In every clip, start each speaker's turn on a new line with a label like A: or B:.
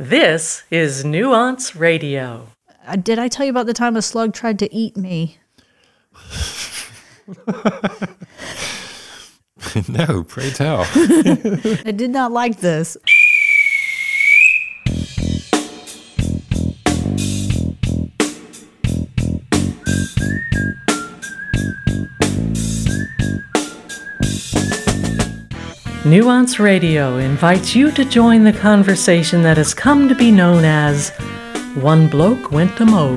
A: This is Nuance Radio.
B: Uh, Did I tell you about the time a slug tried to eat me?
C: no, pray tell.
B: I did not like this.
A: Nuance Radio invites you to join the conversation that has come to be known as One Bloke Went to Mow.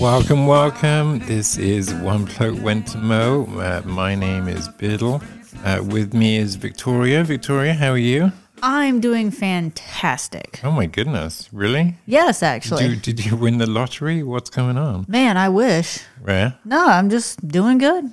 C: welcome, welcome. This is One Bloke Went to Mow. Uh, my name is Biddle. Uh, with me is Victoria. Victoria, how are you?
B: I'm doing fantastic.
C: Oh my goodness, really?
B: Yes, actually.
C: Do, did you win the lottery? What's going on?
B: Man, I wish.
C: Rare?
B: No, I'm just doing good.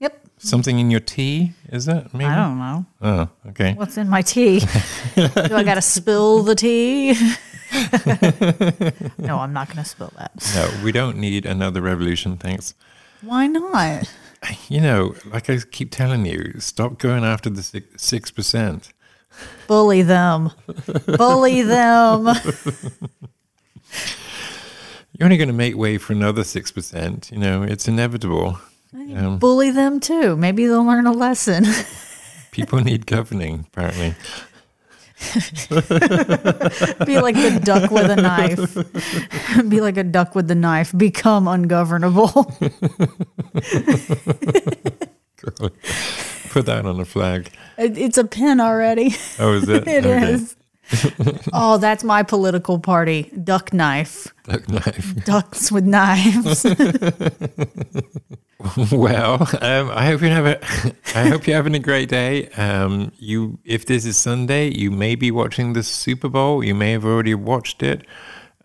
B: Yep.
C: Something in your tea, is it? Maybe?
B: I don't know.
C: Oh, okay.
B: What's in my tea? Do I got to spill the tea? no, I'm not going to spill that.
C: No, we don't need another revolution, thanks.
B: Why not?
C: You know, like I keep telling you, stop going after the six percent.
B: Bully them. Bully them.
C: You're only going to make way for another six percent. You know, it's inevitable. Um,
B: Bully them too. Maybe they'll learn a lesson.
C: people need governing, apparently.
B: Be like the duck with a knife. Be like a duck with the knife. Become ungovernable.
C: Put that on a flag.
B: It- It's a pin already.
C: Oh, is it?
B: It is. oh, that's my political party. Duck knife.
C: Duck knife.
B: Ducks with knives.
C: Well, um, I hope you have a. I hope you're having a great day. Um, you, if this is Sunday, you may be watching the Super Bowl. You may have already watched it.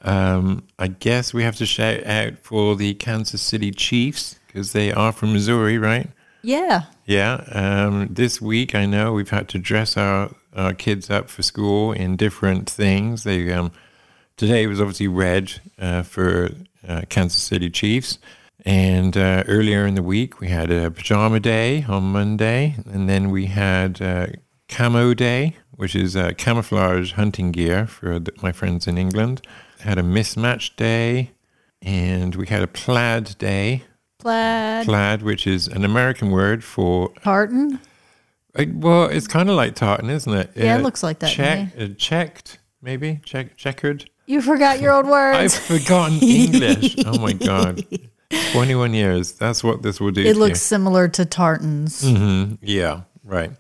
C: Um, I guess we have to shout out for the Kansas City Chiefs because they are from Missouri, right?
B: yeah.
C: Yeah. Um, this week, I know we've had to dress our, our kids up for school in different things. They um, today was obviously red uh, for uh, Kansas City Chiefs, and uh, earlier in the week we had a pajama day on Monday, and then we had uh, camo day, which is uh, camouflage hunting gear for the, my friends in England. Had a mismatch day, and we had a plaid day.
B: Plaid.
C: Plaid, which is an American word for
B: Tartan.
C: Well, it's kind of like tartan, isn't it?
B: Yeah, it looks like that
C: Check, uh, checked, maybe check, checkered.
B: You forgot your old words.
C: I've forgotten English. Oh my god, twenty-one years. That's what this will do.
B: It looks similar to tartans.
C: you. Mhm, Yeah, right.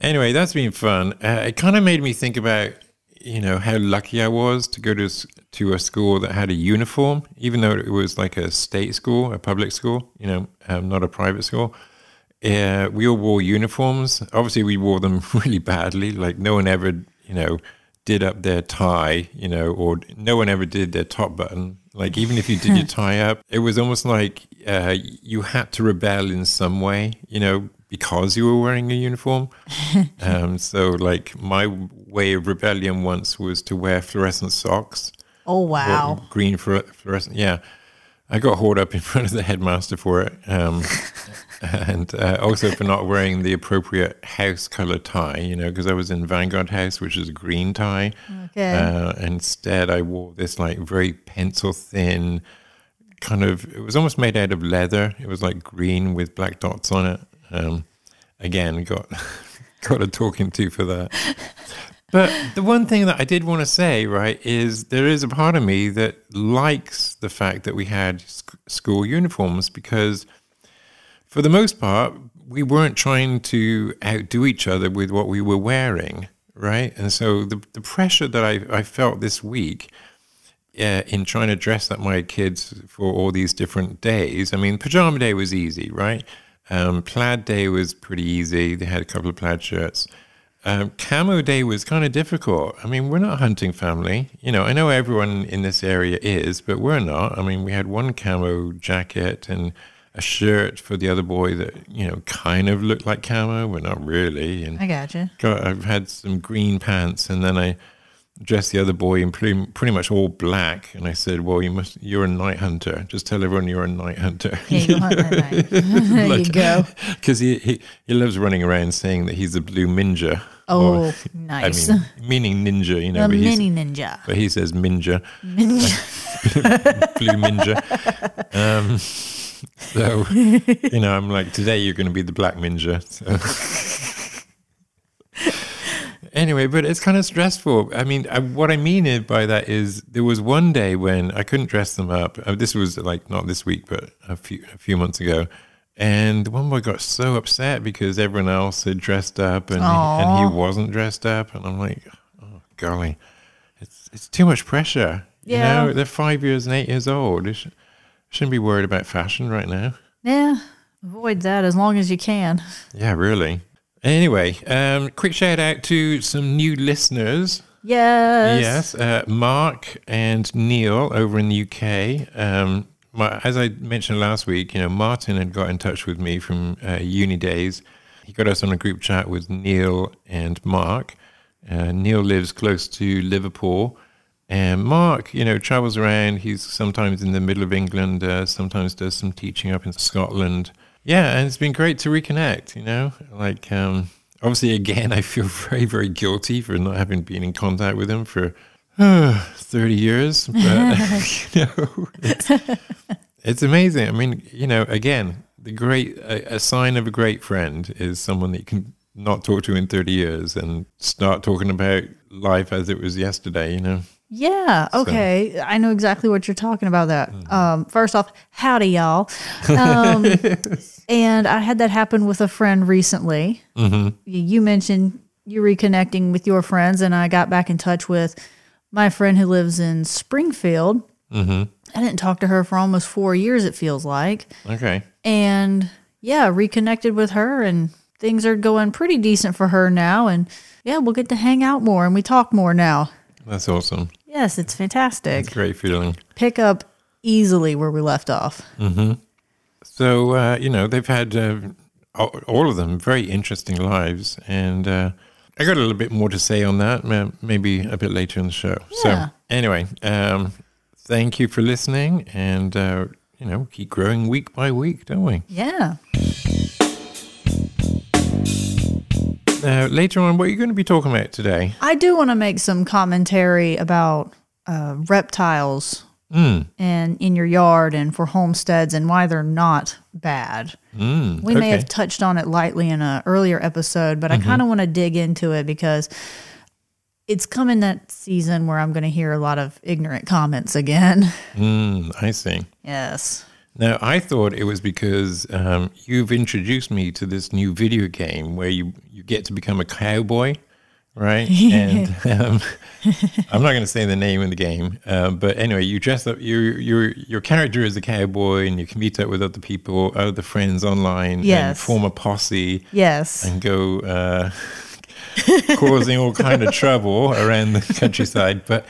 C: Anyway, that's been fun. Uh, it kind of made me think about you know how lucky I was to go to to a school that had a uniform, even though it was like a state school, a public school. You know, um, not a private school. Uh, we all wore uniforms. Obviously, we wore them really badly. Like no one ever, you know, did up their tie, you know, or no one ever did their top button. Like even if you did your tie up, it was almost like uh, you had to rebel in some way, you know, because you were wearing a uniform. um, so, like my way of rebellion once was to wear fluorescent socks.
B: Oh, wow.
C: green fluorescent. Yeah. I got hauled up in front of the headmaster for it. Um, and uh, also for not wearing the appropriate house color tie, you know, because I was in Vanguard House, which is a green tie.
B: Okay.
C: Uh, instead, I wore this like very pencil thin kind of, it was almost made out of leather. It was like green with black dots on it. Um, again, got, got a talking to for that. But the one thing that I did want to say, right, is there is a part of me that likes the fact that we had sc- school uniforms because, for the most part, we weren't trying to outdo each other with what we were wearing, right? And so the, the pressure that I, I felt this week uh, in trying to dress up my kids for all these different days, I mean, pajama day was easy, right? Um, plaid day was pretty easy. They had a couple of plaid shirts. Um, camo day was kind of difficult. I mean, we're not a hunting family. You know, I know everyone in this area is, but we're not. I mean, we had one camo jacket and a shirt for the other boy that, you know, kind of looked like camo, but not really. And
B: I gotcha.
C: got, I've had some green pants, and then I dressed the other boy in pretty, pretty much all black. And I said, "Well, you must. You're a night hunter. Just tell everyone you're a night hunter."
B: Yeah, you hunt night. there you go.
C: Because he, he he loves running around saying that he's a blue ninja.
B: Oh,
C: Or-
B: nice.
C: I mean, meaning ninja, you know.
B: a
C: but,
B: mini ninja.
C: but he says ninja. Ninja. blue ninja. Um, so, you know, I'm like, today you're going to be the black ninja. So. anyway, but it's kind of stressful. I mean, I, what I mean by that is there was one day when I couldn't dress them up. Uh, this was like not this week, but a few a few months ago. And the one boy got so upset because everyone else had dressed up and he, and he wasn't dressed up. And I'm like, oh, golly, it's it's too much pressure.
B: Yeah.
C: You know, they're five years and eight years old. Sh- shouldn't be worried about fashion right now.
B: Yeah, avoid that as long as you can.
C: Yeah, really. Anyway, um, quick shout out to some new listeners.
B: Yes.
C: Yes, uh, Mark and Neil over in the UK. Um, my, as I mentioned last week, you know, Martin had got in touch with me from uh, uni days. He got us on a group chat with Neil and Mark. Uh, Neil lives close to Liverpool. And Mark, you know, travels around. He's sometimes in the middle of England, uh, sometimes does some teaching up in Scotland. Yeah, and it's been great to reconnect, you know? Like, um, obviously, again, I feel very, very guilty for not having been in contact with him for uh, 30 years. But, you know, it's, it's amazing. I mean, you know, again, the great, a, a sign of a great friend is someone that you can not talk to in 30 years and start talking about life as it was yesterday, you know?
B: Yeah. Okay. I know exactly what you're talking about. That.
C: Mm-hmm.
B: Um, first off, howdy, y'all. Um, and I had that happen with a friend recently. Mm-hmm. You mentioned you reconnecting with your friends, and I got back in touch with my friend who lives in Springfield. Mm-hmm. I didn't talk to her for almost four years. It feels like,
C: Okay.
B: and yeah, reconnected with her, and things are going pretty decent for her now. And yeah, we'll get to hang out more, and we talk more now.
C: That's awesome.
B: Yes, it's fantastic.
C: It's great feeling.
B: pick up easily where we left off.
C: So, uh, you know, they've had uh, all all of them very interesting lives. And uh, I got a little bit more to say on that, maybe a bit later in the show.
B: Yeah.
C: So, anyway, um, thank you for listening. And, uh, you know, keep growing week by week, don't we?
B: Yeah.
C: Now, later on, what are you going to be talking about today?
B: I do want to make some commentary about uh, reptiles
C: Mm,
B: and in your yard and for homesteads and why they're not bad.
C: mm,
B: We may have touched on it lightly in an earlier episode, but I kind of want to dig into it because it's coming that season where I'm going to hear a lot of ignorant comments again.
C: Mm, I see.
B: yes.
C: Now, I thought it was because um, you've introduced me to this new video game where you, you get to become a cowboy, right? and um, I'm not going to say the name of the game, um, but anyway, you dress up. Your your your character is a cowboy, and you can meet up with other people, other friends online, and form a posse
B: Yes.
C: and go uh, causing all kind of trouble around the countryside. But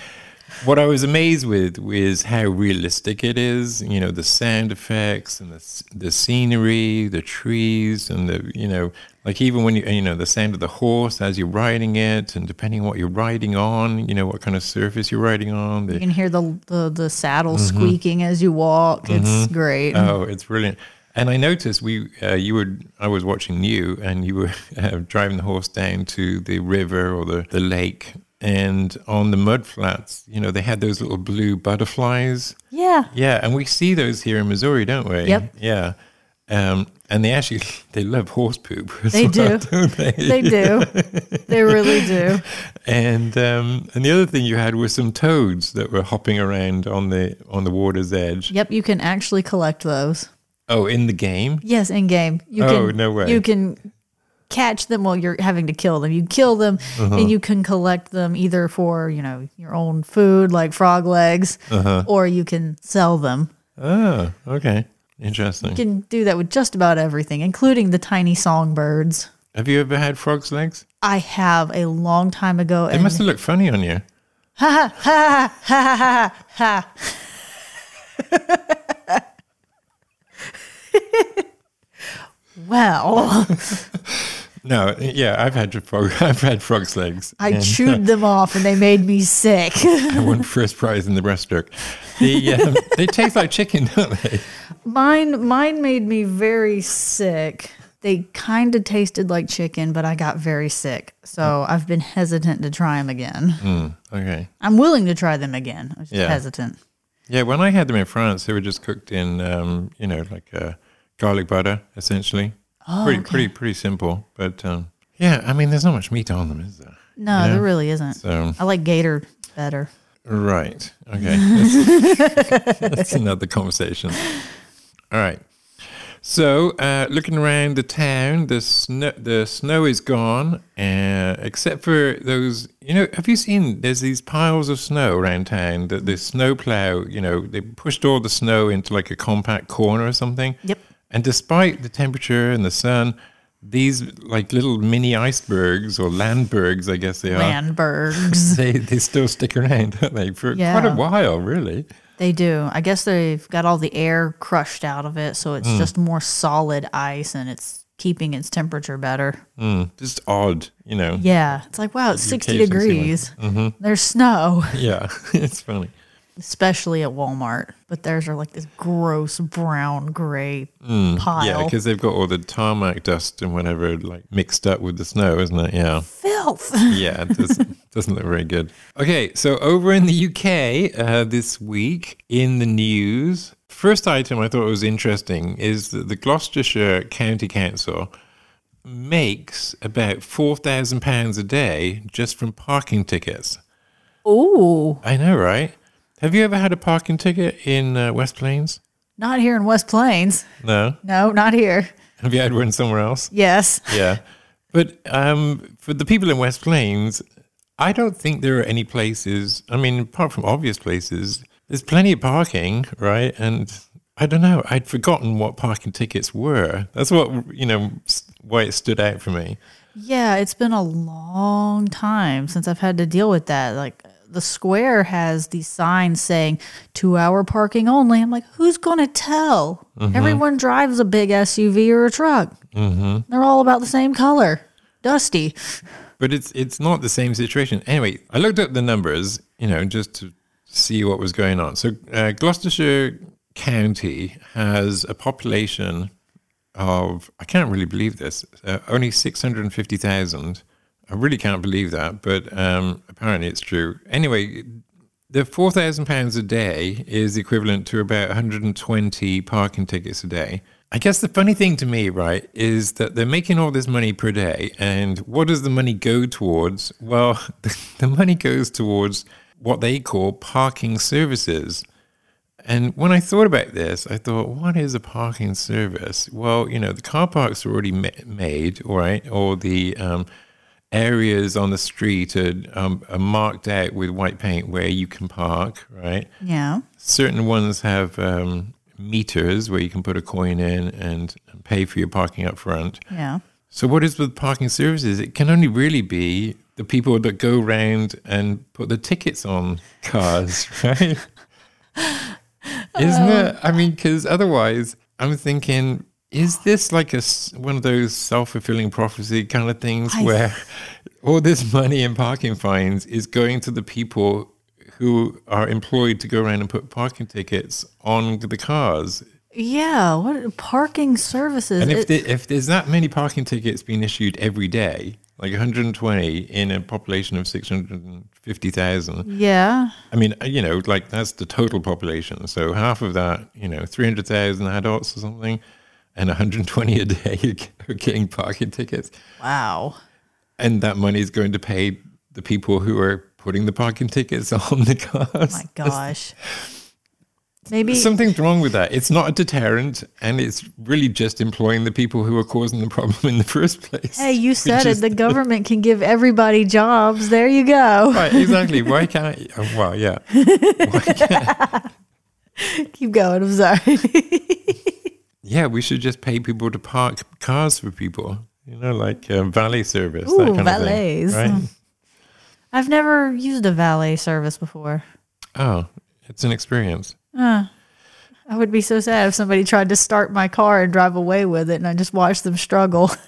C: what I was amazed with was how realistic it is. You know, the sound effects and the the scenery, the trees, and the you know, like even when you you know the sound of the horse as you're riding it, and depending on what you're riding on, you know, what kind of surface you're riding on. The,
B: You can hear the the, the saddle squeaking as you walk. It's great.
C: Oh, it's brilliant. And I noticed we, uh, you were, I was watching you, and you were uh, driving the horse down to the river or the, the lake, and on the mud flats, you know, they had those little blue butterflies.
B: yeah.
C: Yeah, and we see those here in Missouri, don't we?
B: Yep.
C: Yeah. Um, and they actually they love horse poop.
B: They
C: well,
B: do.
C: don't they?
B: They do. they really do.
C: And um, and the other thing you had was some toads that were hopping around on the on the water's edge.
B: Yep, you can actually collect those.
C: Oh, in the game.
B: Yes, in game. You
C: Oh,
B: can,
C: no way.
B: You can catch them while you're having to kill them. You kill them
C: Uh-huh.
B: and you can collect them either for, you know, your own food like frog legs
C: Uh-huh.
B: or you can sell them.
C: Oh, okay. Interesting.
B: You can do that with just about everything, including the tiny songbirds.
C: Have you ever had frog's legs?
B: I have a long time ago.
C: They must have looked funny on you. Ha ha ha ha ha ha.
B: well,
C: No, yeah, I've had frog. I've had frog's legs.
B: I
C: and
B: chewed them off and they made me sick.
C: I won first prize in the breaststroke. The, um, they taste like chicken, don't they?
B: mine mine made me very sick. They kind of tasted like chicken, but I got very sick. So I've been hesitant to try them again.
C: Mm, okay.
B: I'm willing to try them again. I'm just
C: Yeah.
B: hesitant.
C: Yeah, when I had them in France, they were just cooked in, um, you know, like uh, garlic butter, essentially.
B: Oh,
C: pretty,
B: okay.
C: pretty, pretty simple. But um, yeah, I mean, there's not much meat on them, is there?
B: No, there really isn't.
C: So
B: I like gator better.
C: right, okay, that's, that's another conversation. All right. So, uh, looking around the town, the snow, the snow is gone, uh, except for those. You know, have you seen? There's these piles of snow around town. That the snow plow, you know, they pushed all the snow into like a compact corner or something.
B: Yep.
C: And despite the temperature and the sun, these like little mini icebergs or landbergs, I guess they are.
B: Landbergs.
C: They they still stick around, don't they? For quite a while, really.
B: they do. I guess they've got all the air crushed out of it, so it's
C: Hmm.
B: just more solid ice and it's keeping its temperature better.
C: Mm, just odd, you know.
B: Yeah. It's like, wow, it's 60 degrees.
C: Mm-hmm.
B: There's snow,
C: Yeah, it's funny.
B: Especially at Walmart. But theirs are like this gross brown gray
C: Mm,
B: pile.
C: Yeah, because they've got all the tarmac dust and whatever like mixed up with the snow, isn't it? Yeah.
B: Filth.
C: Yeah, it doesn't, doesn't look very good. Okay, so over in the UK uh, this week in the news, first item I thought was interesting is that the Gloucestershire County Council makes about £4,000 a day just from parking tickets.
B: Oh,
C: I know, right? Have you ever had a parking ticket in uh, West Plains?
B: Not here in West Plains.
C: No.
B: No, not here.
C: Have you had one somewhere else?
B: Yes.
C: Yeah. But um, for the people in West Plains, I don't think there are any places, I mean, apart from obvious places, there's plenty of parking, right? And I don't know, I'd forgotten what parking tickets were. That's what, you know, why it stood out for me.
B: Yeah, it's been a long time since I've had to deal with that. Like the square has these signs saying two hour parking only. I'm like, who's going to tell? Everyone drives a big SUV or a truck. Mm-hmm. They're all about the same color, dusty.
C: But it's it's not the same situation. Anyway, I looked up the numbers, you know, just to see what was going on. So uh, Gloucestershire County has a population of I can't really believe this, uh, only six hundred and fifty thousand. I really can't believe that, but um, apparently it's true. Anyway, the four thousand pounds a day is equivalent to about 120 parking tickets a day. I guess the funny thing to me, right, is that they're making all this money per day, and what does the money go towards? Well, the money goes towards what they call parking services. And when I thought about this, I thought, what is a parking service? Well, you know, the car parks are already ma- made, all right, or the um, areas on the street are, um, are marked out with white paint where you can park, right?
B: Yeah.
C: Certain ones have um, meters where you can put a coin in and, and pay for your parking up front.
B: Yeah.
C: So, what is with parking services? It can only really be the people that go around and put the tickets on cars, right? Isn't it? I mean, because otherwise, I'm thinking, is this like a, one of those self fulfilling prophecy kind of things
B: I-
C: where all this money in parking fines is going to the people who are employed to go around and put parking tickets on the cars?
B: Yeah. What parking services?
C: And if,
B: It-
C: if there's that many parking tickets being issued every day, like 120 in a population of 650,000,
B: yeah.
C: I mean, uh, you know, like that's the total population. So half of that, you know, 300,000 adults or something, and 120 a day are getting parking tickets.
B: Wow.
C: And that money is going to pay the people who are putting the parking tickets on the cars.
B: Oh my gosh. Maybe
C: Something's wrong with that. It's not a deterrent, and it's really just employing the people who are causing the problem in the first place.
B: Hey, you said it. The government can give everybody jobs. There you go.
C: Right, exactly. Why can't I? oh, Well, yeah.
B: Keep going. I'm sorry.
C: Yeah, we should just pay people to park cars for people. You know, like uh, valet service,
B: Ooh,
C: that kind
B: valets.
C: of thing. Right?
B: I've never used a valet service before.
C: Oh, it's an experience.
B: I would be so sad if somebody tried to start my car and drive away with it, and I just watched them struggle.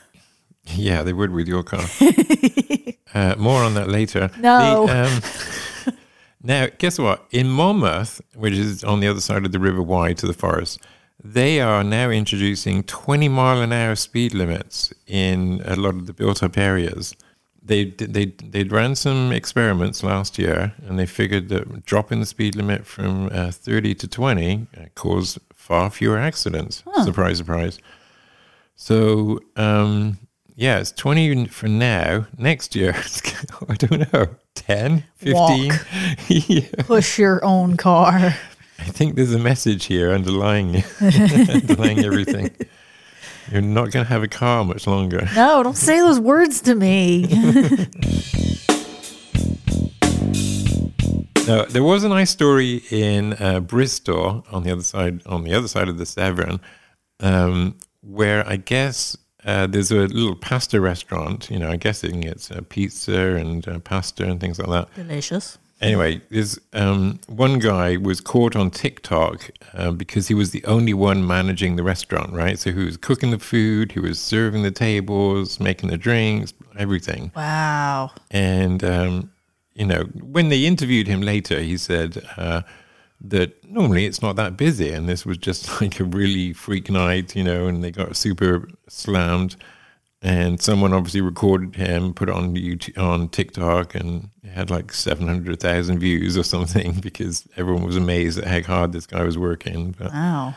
C: Yeah, they would with your car. uh, more on that later.
B: No.
C: The, um, now, guess what? In Monmouth, which is on the other side of the River Wye to the forest, they are now introducing 20 mile an hour speed limits in a lot of the built up areas. They they they'd ran some experiments last year, and they figured that dropping the speed limit from uh, 30 to 20 uh, caused far fewer accidents. Surprise, surprise. So um, yeah, it's 20 for now. Next year, it's, I don't know, 10, 15.
B: Walk.
C: yeah.
B: Push your own car.
C: I think there's a message here underlying underlying everything. You're not going to have a car much longer.
B: No, don't say those words to me.
C: Now, there was a nice story in uh, Bristol on the other side on the other side of the Severn, um, where I guess uh, there's a little pasta restaurant. You know, I'm guessing it's uh, pizza and uh, pasta and things like that.
B: Delicious.
C: Anyway, there's um, one guy was caught on TikTok uh, because he was the only one managing the restaurant, right? So he was cooking the food, he was serving the tables, making the drinks, everything.
B: Wow.
C: And um, you know, when they interviewed him later, he said uh, that normally it's not that busy, and this was just like a really freak night, you know, and they got super slammed. And someone obviously recorded him, put it on YouTube, on TikTok, and had like seven hundred thousand views or something because everyone was amazed at how hard this guy was working. But
B: Wow.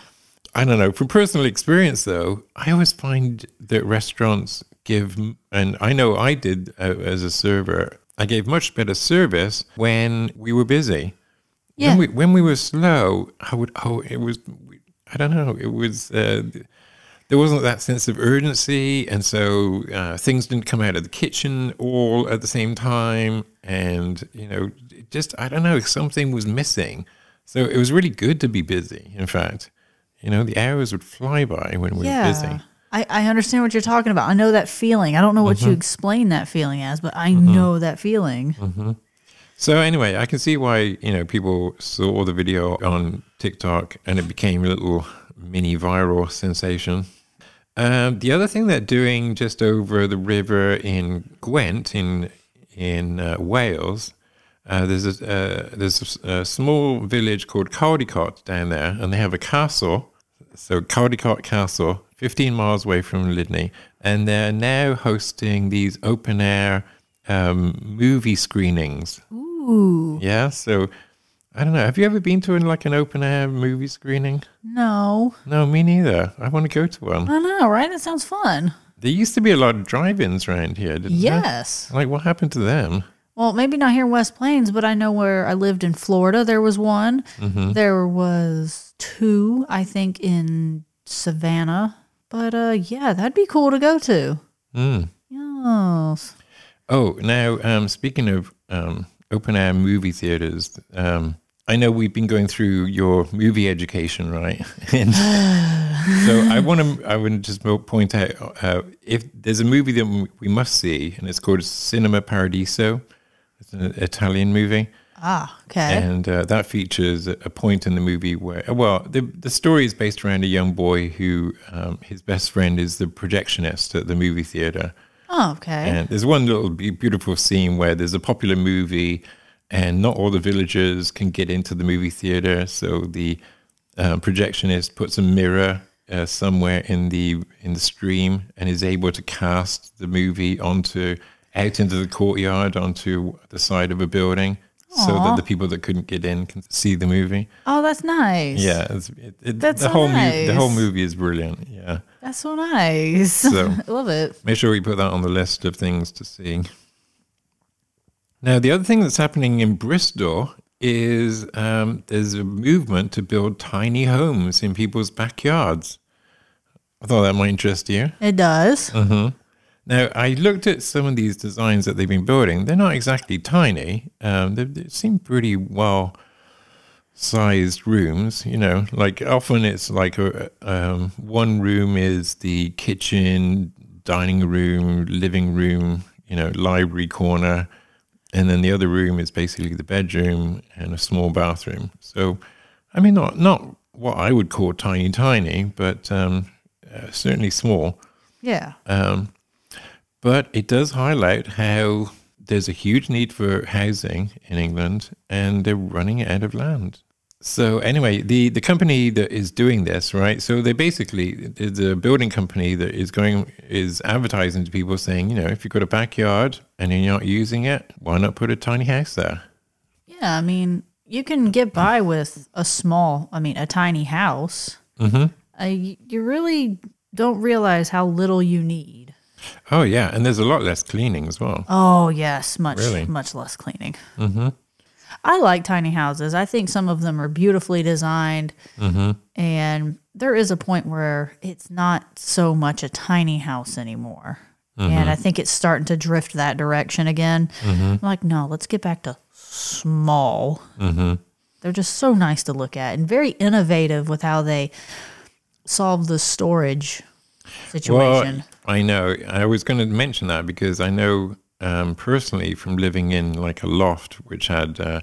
C: I don't know. From personal experience, though, I always find that restaurants give, and I know I did uh, as a server, I gave much better service when we were busy.
B: Yeah.
C: When we, when we were slow, I would, oh, it was, I don't know, it was, uh, there wasn't that sense of urgency. And so uh, things didn't come out of the kitchen all at the same time. And, you know, just, I don't know, something was missing. So it was really good to be busy, in fact. You know, the hours would fly by when we were busy.
B: I, I understand what you're talking about. I know that feeling. I don't know what
C: Mm-hmm.
B: you explain that feeling as, but I know that feeling.
C: So anyway, I can see why you know people saw the video on TikTok and it became a little mini viral sensation. Um, the other thing they're doing just over the river in Gwent in in uh, Wales, uh, there's a uh, there's a, a small village called Caldicot down there, and they have a castle. So Caldicot Castle, 15 miles away from Lydney, and they're now hosting these open air um, movie screenings.
B: Ooh.
C: Yeah, so I don't know. Have you ever been to like an open air movie screening?
B: No.
C: No, me neither. I want to go to one.
B: I know, right? That sounds fun.
C: There used to be a lot of drive-ins around here, didn't there?
B: Yes.
C: Like, what happened to them?
B: Well, maybe not here in West Plains, but I know where I lived in Florida. There was one.
C: Mm-hmm.
B: There was two, I think, in Savannah. But uh, yeah, that'd be cool to go to.
C: Mm.
B: Yes.
C: Oh, now um, speaking of um, open air movie theaters, um, I know we've been going through your movie education, right? so I want to, I want to just point out uh, if there's a movie that we- must see, and it's called Cinema Paradiso. It's an Italian movie.
B: Ah, okay.
C: And uh, that features a a point in the movie where, well, the the story is based around a young boy who um, his best friend is the projectionist at the movie theater.
B: oh, okay.
C: And there's one little beautiful scene where there's a popular movie, and not all the villagers can get into the movie theater. So the um, projectionist puts a mirror uh, somewhere in the in the stream and is able to cast the movie onto out into the courtyard onto the side of a building, so that the people that couldn't get in can see the movie.
B: oh, that's nice.
C: Yeah, it, it,
B: That's
C: the
B: so
C: whole mu- the whole movie is brilliant. Yeah.
B: That's so nice.
C: So-
B: I love it.
C: Make sure we put that on the list of things to see. Now, the other thing that's happening in Bristol is um, there's a movement to build tiny homes in people's backyards. I thought that might interest you.
B: It does.
C: Uh-huh. Now, I looked at some of these designs that they've been building. They're not exactly tiny. Um, they, they seem pretty well sized rooms. You know, like often it's like a, um, one room is the kitchen, dining room, living room, you know, library corner, and then the other room is basically the bedroom and a small bathroom. So, I mean, not not what I would call tiny, tiny, but um, uh, certainly small.
B: Yeah.
C: Um, but it does highlight how there's a huge need for housing in England and they're running out of land. So anyway, the the company that is doing this, right? So they basically the building company that is going is advertising to people saying, you know, if you've got a backyard and you're not using it, why not put a tiny house there?
B: Yeah, I mean, you can get by with a small, I mean, a tiny house. Mm-hmm. Uh, you, really don't realize how little you need.
C: Oh yeah, and there's a lot less cleaning as well.
B: Oh yes, much
C: Really?
B: much less cleaning. Mm-hmm. I like tiny houses. I think some of them are beautifully designed, mm-hmm. and there is a point where it's not so much a tiny house anymore. And mm-hmm. I think it's starting to drift that direction again. Mm-hmm. I'm like, no, let's get back to small. They're just so nice to look at and very innovative with how they solve the storage situation.
C: Well, I know. I was going to mention that because I know um, personally from living in like a loft, which had, uh,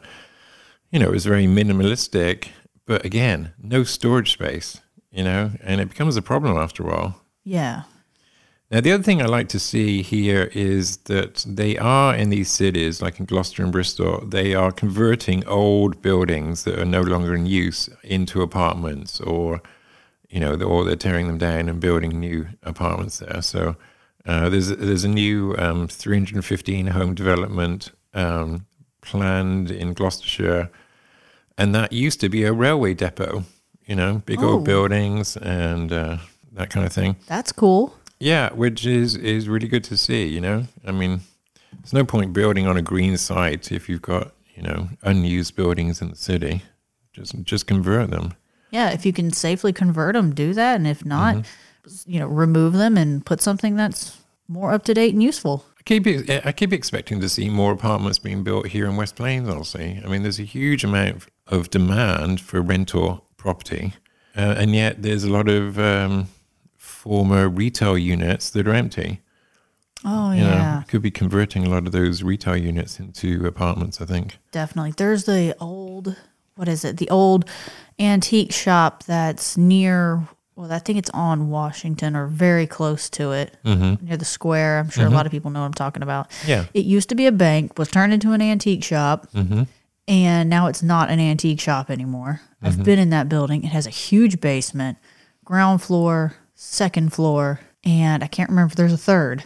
C: you know, it was very minimalistic, but again, no storage space, you know, and it becomes a problem after a while.
B: yeah.
C: Now, the other thing I like to see here is that they are in these cities, like in Gloucester and Bristol, they are converting old buildings that are no longer in use into apartments, or you know, or they're tearing them down and building new apartments there. So uh, there's there's a new um, 315 home development um, planned in Gloucestershire, and that used to be a railway depot. You know, big
B: Oh.
C: old buildings and uh, that kind of thing.
B: That's cool.
C: Yeah, which is is really good to see. You know, I mean, there's no point building on a green site if you've got you know unused buildings in the city. Just just convert them.
B: Yeah, if you can safely convert them, do that, and if not, you know, remove them and put something that's more up to date and useful.
C: I keep I keep expecting to see more apartments being built here in West Plains. I'll Honestly, I mean, there's a huge amount of demand for rental property, uh, and yet there's a lot of um, former retail units that are empty.
B: Oh
C: You
B: yeah,
C: know, could be converting a lot of those retail units into apartments. I think.
B: definitely. There's the old, what is it? The old antique shop that's near. Well, I think it's on Washington or very close to it, mm-hmm. near the square. I'm sure a mm-hmm. lot of people know what I'm talking about.
C: Yeah.
B: It used to be a bank, was turned into an antique shop, mm-hmm. and now it's not an antique shop anymore. I've been in that building. It has a huge basement, ground floor, second floor, and I can't remember if there's a third,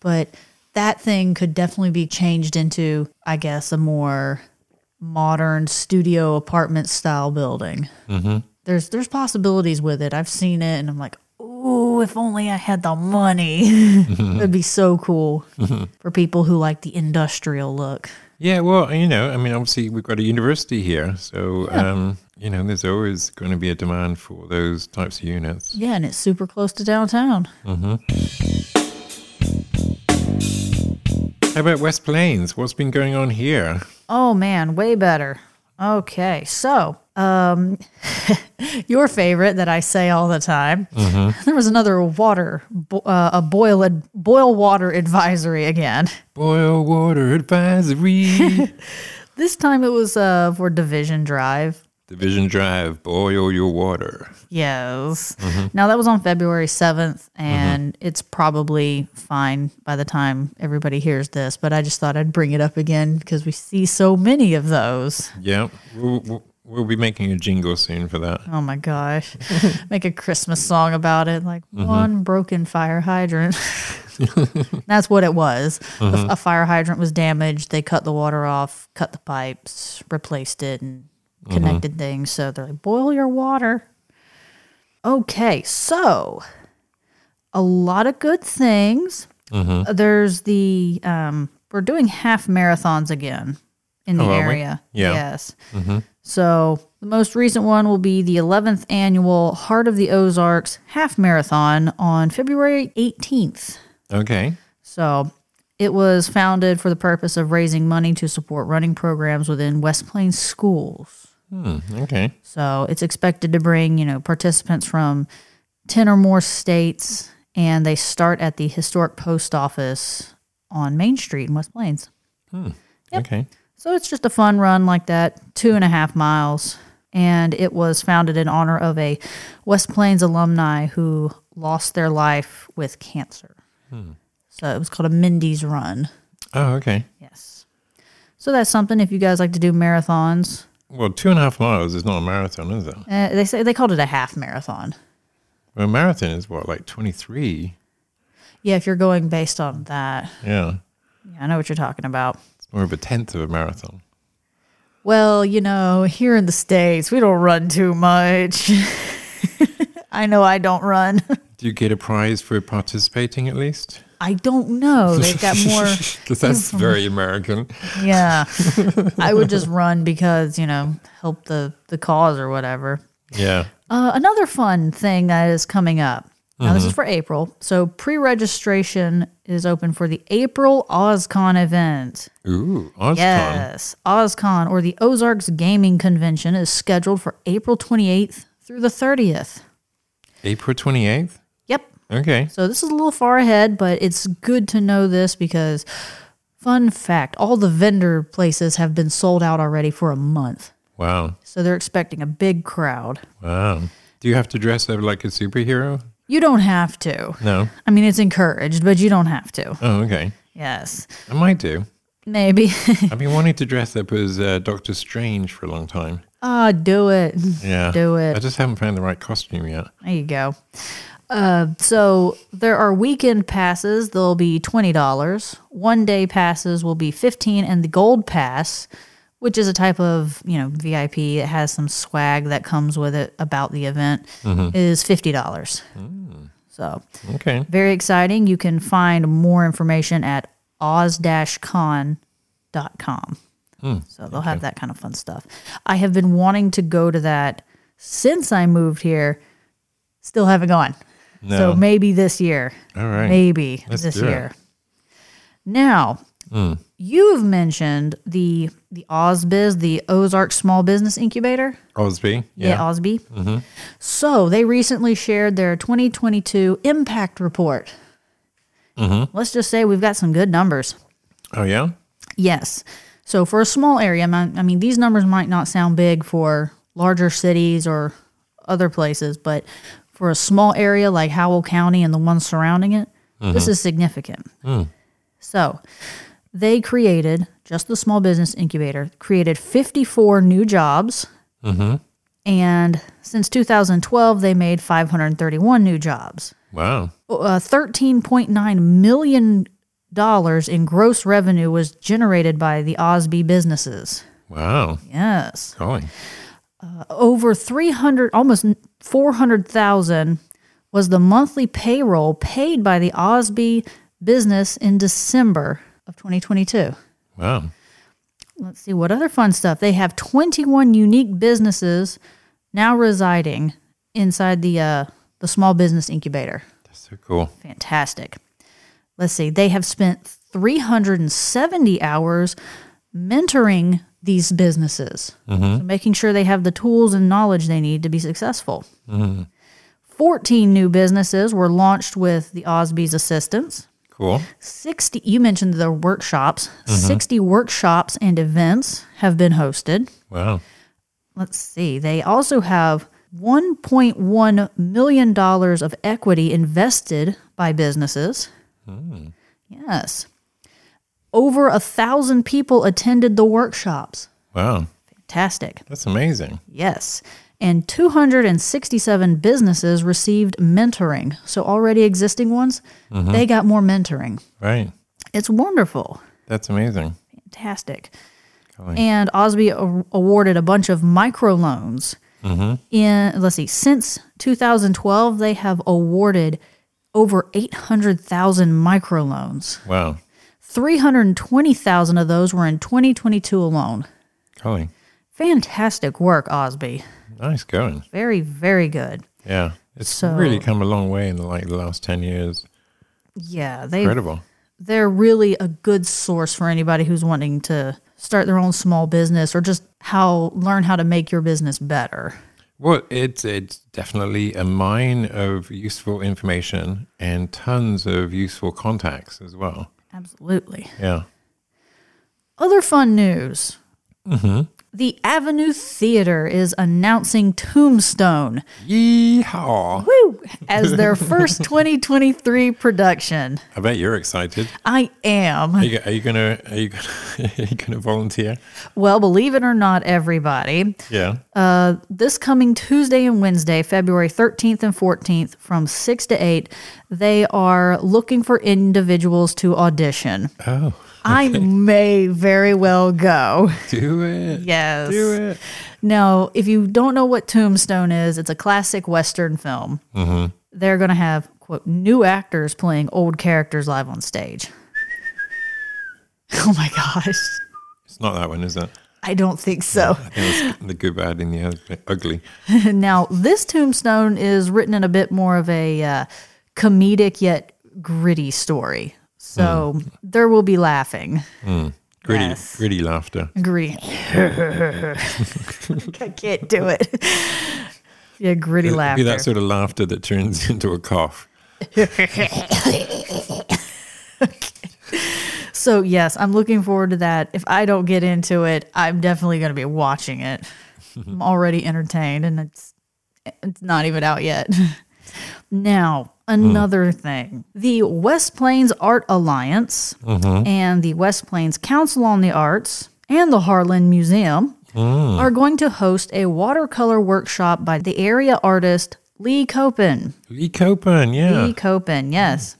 B: but that thing could definitely be changed into, I guess, a more modern studio apartment style building. There's there's possibilities with it. I've seen it, and I'm like, oh, if only I had the money, it'd be so cool for people who like the industrial look.
C: Yeah, well, you know, I mean, obviously we've got a university here, so um, you know, there's always going to be a demand for those types of units.
B: Yeah, and it's super close to downtown.
C: How about West Plains? What's been going on here?
B: Oh man, way better. Okay, so um, your favorite that I say all the time. There was another water, uh, a boil ad- boil water advisory again.
C: Boil water advisory.
B: This time it was uh, for Division Drive.
C: Division Drive, boil your water.
B: Yes. Mm-hmm. Now that was on February 7th, and it's probably fine by the time everybody hears this, but I just thought I'd bring it up again because we see so many of those.
C: Yeah, we'll, we'll, we'll be making a jingle soon for that.
B: Oh my gosh. Make a Christmas song about it, like mm-hmm. one broken fire hydrant. That's what it was. A- mm-hmm. A, fire hydrant was damaged. They cut the water off, cut the pipes, replaced it, and Mm-hmm. connected things. So they're like, boil your water. Okay, so a lot of good things. Mm-hmm. Uh, there's the, um, we're doing half marathons again in the
C: Oh,
B: area.
C: Yeah.
B: Yes. Mm-hmm. So the most recent one will be the 11th annual Heart of the Ozarks half marathon on February 18th.
C: Okay.
B: So it was founded for the purpose of raising money to support running programs within West Plains schools.
C: Hmm, okay.
B: So it's expected to bring, you know, participants from 10 or more states and they start at the historic post office on Main Street in West Plains.
C: Okay.
B: So it's just a fun run like that, two and a half miles. And it was founded in honor of a West Plains alumni who lost their life with cancer. So it was called a Mindy's Run.
C: Oh, okay.
B: Yes. So that's something if you guys like to do marathons.
C: Well, two and a half miles is not a marathon, is it?
B: Uh, they say they called it a half marathon.
C: Well, a marathon is what, like 23?
B: Yeah, if you're going based on that.
C: Yeah.
B: Yeah, I know what you're talking about.
C: It's more of a tenth of a marathon.
B: Well, you know, here in the States, we don't run too much. I know I don't run.
C: Do you get a prize for participating at least?
B: I don't know. They've got more.
C: Because that's very American.
B: Yeah. I would just run because, you know, help the, the cause or whatever.
C: Yeah.
B: Uh, another fun thing that is coming up. Now, this is for April. So, pre registration is open for the April OzCon event.
C: Ooh, OzCon.
B: Yes. OzCon, or the Ozarks Gaming Convention, is scheduled for April 28th through the 30th.
C: April 28th? Okay.
B: So, this is a little far ahead, but it's good to know this because, fun fact, all the vendor places have been sold out already for a month.
C: Wow.
B: So, they're expecting a big crowd.
C: Wow. Do you have to dress up like a superhero?
B: You don't have to.
C: No.
B: I mean, it's encouraged, but you don't have to.
C: Oh, okay.
B: Yes.
C: I might do.
B: Maybe.
C: I've been wanting to dress up as uh, Doctor Strange for a long time.
B: Ah, do it.
C: Yeah.
B: Do it.
C: I just haven't found the right costume yet.
B: There you go. Uh, so there are weekend passes. They'll be twenty dollars. One day passes will be fifteen, and the gold pass, which is a type of you know VIP, it has some swag that comes with it about the event, mm-hmm. is fifty dollars. Mm. So
C: Okay.
B: very exciting. You can find more information at oz-con.com. Hmm. so they'll have that kind of fun stuff. I have been wanting to go to that since I moved here. Still haven't gone. So maybe this year.
C: All right.
B: Maybe
C: Let's
B: this
C: do it.
B: year. Now, hmm. you've mentioned the the OzBiz, the Ozark Small Business Incubator.
C: Osby.
B: Yeah,
C: Yeah.
B: Osby. Mm-hmm. So they recently shared their 2022 impact report. Mm-hmm. Let's just say we've got some good numbers.
C: Oh, yeah?
B: Yes. So for a small area, I mean, these numbers might not sound big for larger cities or other places, but for a small area like Howell County and the ones surrounding it, this mm-hmm. is significant. Mm. So they created, just the small business incubator, created 54 new jobs. Mm-hmm. And since 2012, they made 531 new jobs
C: Wow.
B: uh, $13.9 million in gross revenue was generated by the Osby businesses.
C: Wow.
B: Yes.
C: Golly.
B: Uh, over 300, almost 400,000 was the monthly payroll paid by the Osby business in December of 2022.
C: Wow.
B: Let's see what other fun stuff. They have 21 unique businesses now residing inside the uh, the small business incubator.
C: That's so cool.
B: Fantastic. Let's see. They have spent 370 hours mentoring these businesses, mm-hmm. so making sure they have the tools and knowledge they need to be successful. Mm-hmm. 14 new businesses were launched with the Osby's assistance.
C: Cool.
B: 60, you mentioned the workshops. Mm-hmm. 60 workshops and events have been hosted.
C: Wow.
B: Let's see. They also have $1.1 million of equity invested by businesses. Mm. Yes. Over a thousand people attended the workshops.
C: Wow.
B: Fantastic.
C: That's amazing.
B: Yes. And 267 businesses received mentoring. So already existing ones, mm-hmm. they got more mentoring.
C: Right.
B: It's wonderful.
C: That's amazing.
B: Fantastic.
C: Golly.
B: And Osby a- awarded a bunch of microloans. Mm-hmm. In let's see, since 2012, they have awarded over 800,000 microloans.
C: Wow.
B: 320,000 of those were in 2022 alone.
C: Golly.
B: Fantastic work, Osby.
C: Nice going.
B: Very, very good.
C: Yeah. It's
B: So-
C: really come a long way in the, like the last 10 years.
B: Yeah, they
C: Incredible.
B: they're really a good source for anybody who's wanting to start their own small business or just how learn how to make your business better.
C: Well, it's it's definitely a mine of useful information and tons of useful contacts as well.
B: Absolutely.
C: Yeah.
B: Other fun news. Mm-hmm. The Avenue Theater is announcing Tombstone
C: Yeehaw!
B: woo, as their first 2023 production.
C: I bet you're excited.
B: I am.
C: Are you, are you gonna are you gonna, are you gonna volunteer?
B: Well, believe it or not, everybody,
C: Yeah.
B: Uh, this coming Tuesday and Wednesday, February 13th and 14th, from 6 to 8, they are looking for individuals to audition.
C: oh,
B: I may very well go.
C: do it.
B: Yes.
C: Do it.
B: Now, if you don't know what Tombstone is, it's a classic Western film.
C: Mm-hmm.
B: They're going to have, quote, new actors playing old characters live on stage. Oh my gosh.
C: It's not that one, is it?
B: I don't think so.
C: I think it's the good, bad, and the ugly- ugly.
B: now, this Tombstone is written in a bit more of a uh, comedic yet gritty story. So
C: Hmm.
B: there will be laughing.
C: Gritty,
B: Yes.
C: gritty laughter.
B: Gritty. I can't do it. Yeah, gritty
C: It'll
B: laughter.
C: Be that sort of laughter that turns into a cough.
B: So yes, I'm looking forward to that. If I don't get into it, I'm definitely going to be watching it. I'm already entertained, and it's it's not even out yet. Now, another thing: the West Plains Art Alliance mm-hmm. and the West Plains Council on the Arts and the Harlin Museum mm. are going to host a watercolor workshop by the area artist Lee Copen.
C: Lee Copen, yeah.
B: Lee Copen, yes.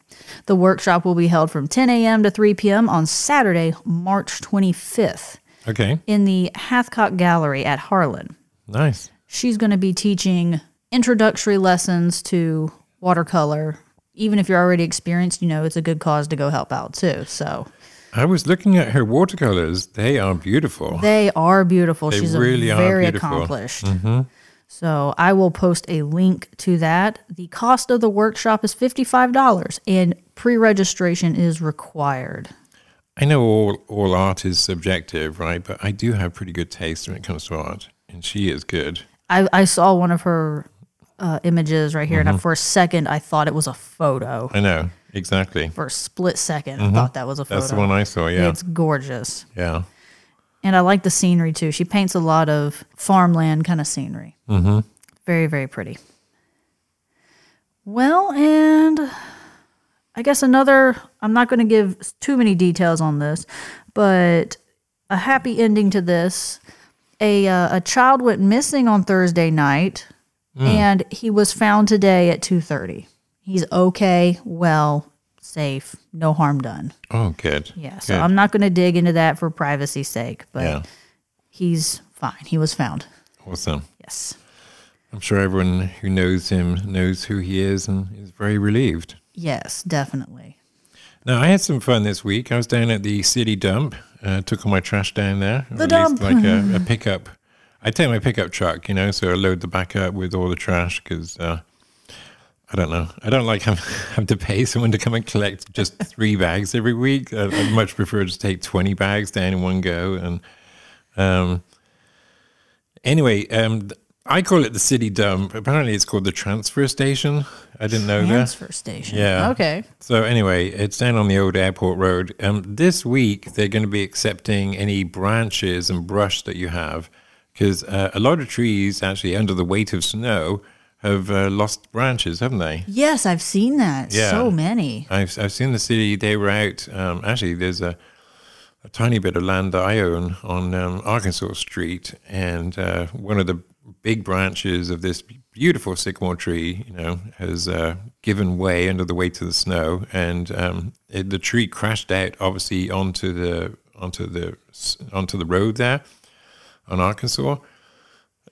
B: The workshop will be held from 10 a.m. to 3 p.m. on Saturday, March 25th,
C: Okay,
B: in the Hathcock Gallery at Harlin.
C: nice.
B: She's going to be teaching introductory lessons to watercolor. Even if you're already experienced, you know it's a good cause to go help out too. So
C: I was looking at her watercolors. They are beautiful.
B: they are beautiful.
C: They
B: She's
C: really
B: very
C: beautiful. Mm-hmm.
B: accomplished. So I will post a link to that. The cost of the workshop is $55 and pre-registration is required.
C: I know all, all art is subjective, right? But I do have pretty good taste when it comes to art, and she is good.
B: I, I saw one of her uh, images right here, and for a second, I thought it was a photo.
C: I know exactly.
B: For a split 2nd I thought that was a photo.
C: Mm-hmm. That's the one I saw. Yeah,
B: It's gorgeous.
C: yeah.
B: And I like the scenery too. She paints a lot of farmland kind of scenery. Mm-hmm. Very, very pretty. Well, and I guess another, I'm not going to give too many details on this, but a happy ending to this. A, uh, a child went missing on Thursday night and he was found today at 2.30 he's okay well safe no harm done
C: Oh, good.
B: yeah, so
C: Good.
B: I'm not going to dig into that for privacy's sake, but
C: Yeah,
B: he's fine. He was found.
C: awesome.
B: Yes.
C: I'm sure everyone who knows him knows who he is and is very relieved.
B: Yes, definitely.
C: Now, I had some fun this week. I was down at the city dump, uh, took all my trash down there.
B: The dump.
C: Like a, a pickup. I take my pickup truck, you know, so I load the back up with all the trash because uh, I don't know. I don't like having, having to pay someone to come and collect just three bags every week. I'd, I'd much prefer to take 20 bags down in one go. And um, anyway, um, I call it the city dump. Apparently, it's called the transfer station. I didn't know that.
B: Transfer station.
C: Yeah.
B: Okay.
C: So anyway, it's down on the old airport road. Um, this week they're going to be accepting any branches and brush that you have, because uh, a lot of trees actually under the weight of snow have uh, lost branches, haven't they?
B: Yes, I've seen that.
C: Yeah.
B: So many.
C: I've I've seen the city. They were out. Um, actually, there's a a tiny bit of land that I own on um, Arkansas Street, and uh, one of the big branches of this beautiful sycamore tree, you know, has uh, given way under the weight of the snow, and um, it, the tree crashed out, obviously onto the onto the onto the road there on Arkansas.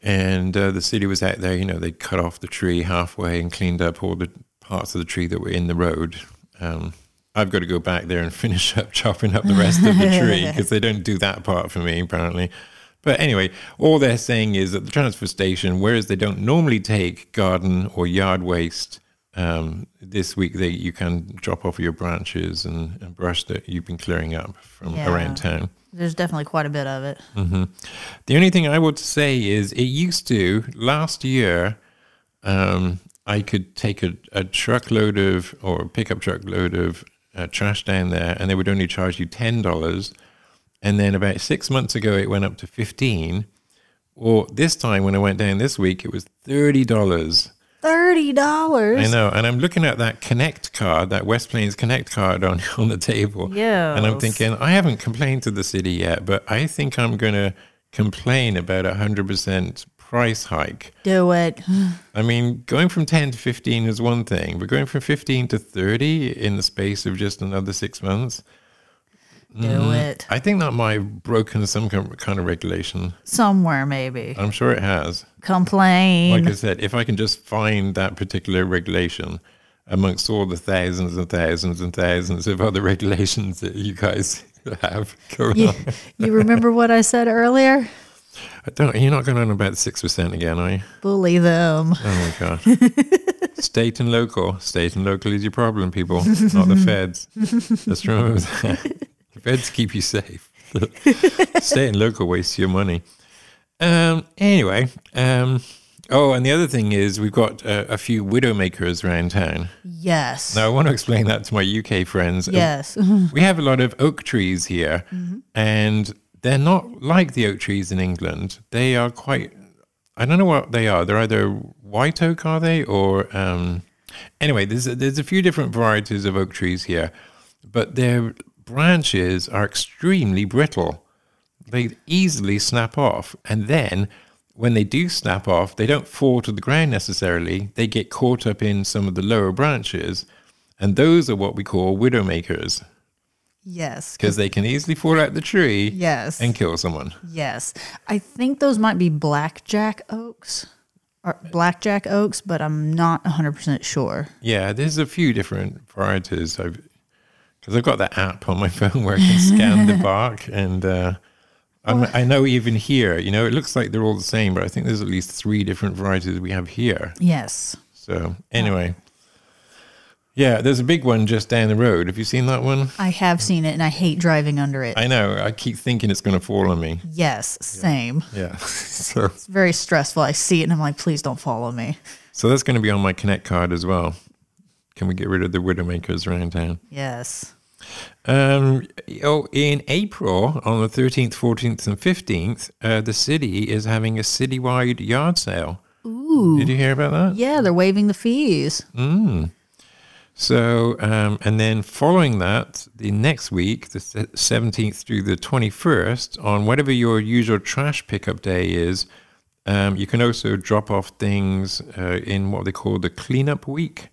C: And uh, the city was out there, you know, they cut off the tree halfway and cleaned up all the parts of the tree that were in the road. Um, I've got to go back there and finish up chopping up the rest of the tree because they don't do that part for me, apparently. But anyway, all they're saying is that the transfer station, whereas they don't normally take garden or yard waste, um, this week they you can drop off your branches and, and brush that you've been clearing up from
B: Yeah.
C: around town.
B: There's definitely quite a bit of it.
C: The only thing I would say is it used to last year. Um, I could take a, a truckload of or a pickup truckload of uh, trash down there, and they would only charge you ten dollars. and then about six months ago it went up to fifteen. Or this time when I went down this week, it was thirty dollars.
B: Thirty dollars.
C: I know, and I'm looking at that Connect card, that West Plains Connect card on on the table.
B: Yes.
C: And I'm thinking, I haven't complained to the city yet, but I think I'm going to complain about a hundred percent price hike.
B: Do it.
C: I mean, going from 10 to 15 is one thing, but going from 15 to 30 in the space of just another six months,
B: Do
C: Mm-hmm.
B: it.
C: I think that might have broken some kind kind of regulation.
B: Somewhere maybe.
C: I'm sure it has.
B: Complain.
C: Like I said, if I can just find that particular regulation amongst all the thousands and thousands and thousands of other regulations that you guys have going
B: you,
C: on.
B: you remember what I said earlier?
C: I don't, you're not going on about 6% again, are you?
B: Bully them.
C: Oh my god. State and local. State and local is your problem, people, not the feds. Just remember that. The feds keep you safe. State and local wastes your money. Um. Anyway. Um. Oh, and the other thing is we've got uh, a few widowmakers around town.
B: Yes.
C: Now I want to explain that to my UK friends.
B: Yes.
C: We have a lot of oak trees here, and they're not like the oak trees in England. They are quite. I don't know what they are. They're either white oak, are they, or um, anyway. There's a, there's a few different varieties of oak trees here, but their branches are extremely brittle. They easily snap off, and then when they do snap off, they don't fall to the ground necessarily. They get caught up in some of the lower branches, and those are what we call widowmakers
B: yes.
C: because they can easily fall out the tree
B: Yes.
C: and kill someone.
B: Yes. I think those might be blackjack oaks or blackjack oaks, but I'm not 100% sure.
C: Yeah, there's a few different varieties. I've because I've got that app on my phone where I can scan the bark, and uh, I'm, I know even here, you know, it looks like they're all the same, but I think there's at least three different varieties we have here.
B: Yes.
C: So anyway, yeah, there's a big one just down the road. Have you seen that one?
B: I have seen it and I hate driving under it.
C: I know. I keep thinking it's going to fall on me.
B: yes, same.
C: Yeah. so
B: It's very stressful. I see it and I'm like, please don't follow me.
C: so that's going to be on my Connect card as well. Can we get rid of the widowmakers around town?
B: Yes.
C: Um, oh, in April, on the 13th, 14th, and 15th, uh, the city is having a citywide yard sale.
B: Ooh.
C: Did you hear about that?
B: Yeah, they're waiving the fees.
C: So, um, and then following that, the next week, the 17th through the 21st, on whatever your usual trash pickup day is, um, you can also drop off things uh, in what they call the cleanup week.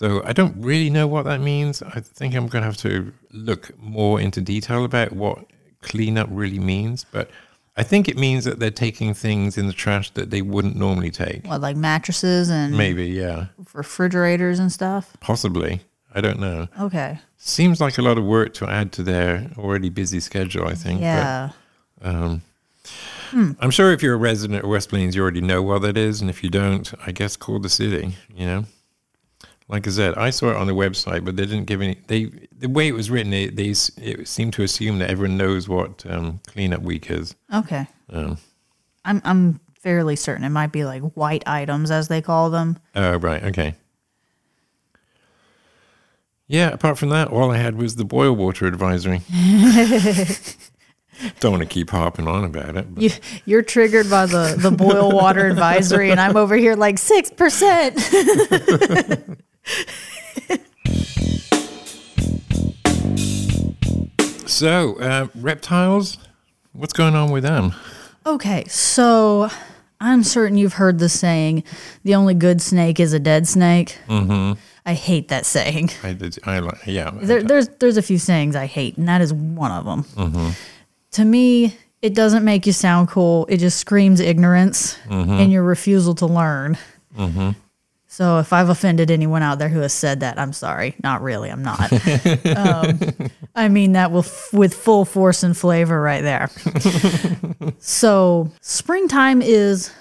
C: So I don't really know what that means. I think I'm going to have to look more into detail about what cleanup really means. But I think it means that they're taking things in the trash that they wouldn't normally take.
B: What, like mattresses and
C: Maybe, yeah,
B: refrigerators and stuff?
C: possibly. I don't know.
B: Okay.
C: Seems like a lot of work to add to their already busy schedule, I think.
B: Yeah.
C: But, um, I'm sure if you're a resident of West Plains, you already know what that is. And if you don't, I guess call the city, you know? Like I said, I saw it on the website, but they didn't give any. They the way it was written, it, they s- it seemed to assume that everyone knows what um, cleanup week is.
B: Okay.
C: Um,
B: I'm I'm fairly certain it might be like white items as they call them.
C: oh, right, okay. Yeah. Apart from that, all I had was the boil water advisory. Don't want to keep harping on about it. But
B: You you're triggered by the the boil water advisory, and I'm over here like six percent.
C: So, uh, reptiles, what's going on with them?
B: Okay, so I'm certain you've heard the saying, "The only good snake is a dead snake." Mm-hmm. I hate that saying.
C: I I yeah.
B: There, there's there's a few sayings I hate, and that is one of them. To me, it doesn't make you sound cool. It just screams ignorance and your refusal to learn. So if I've offended anyone out there who has said that, I'm sorry. Not really. I'm not. um, I mean that with with full force and flavor right there. so springtime is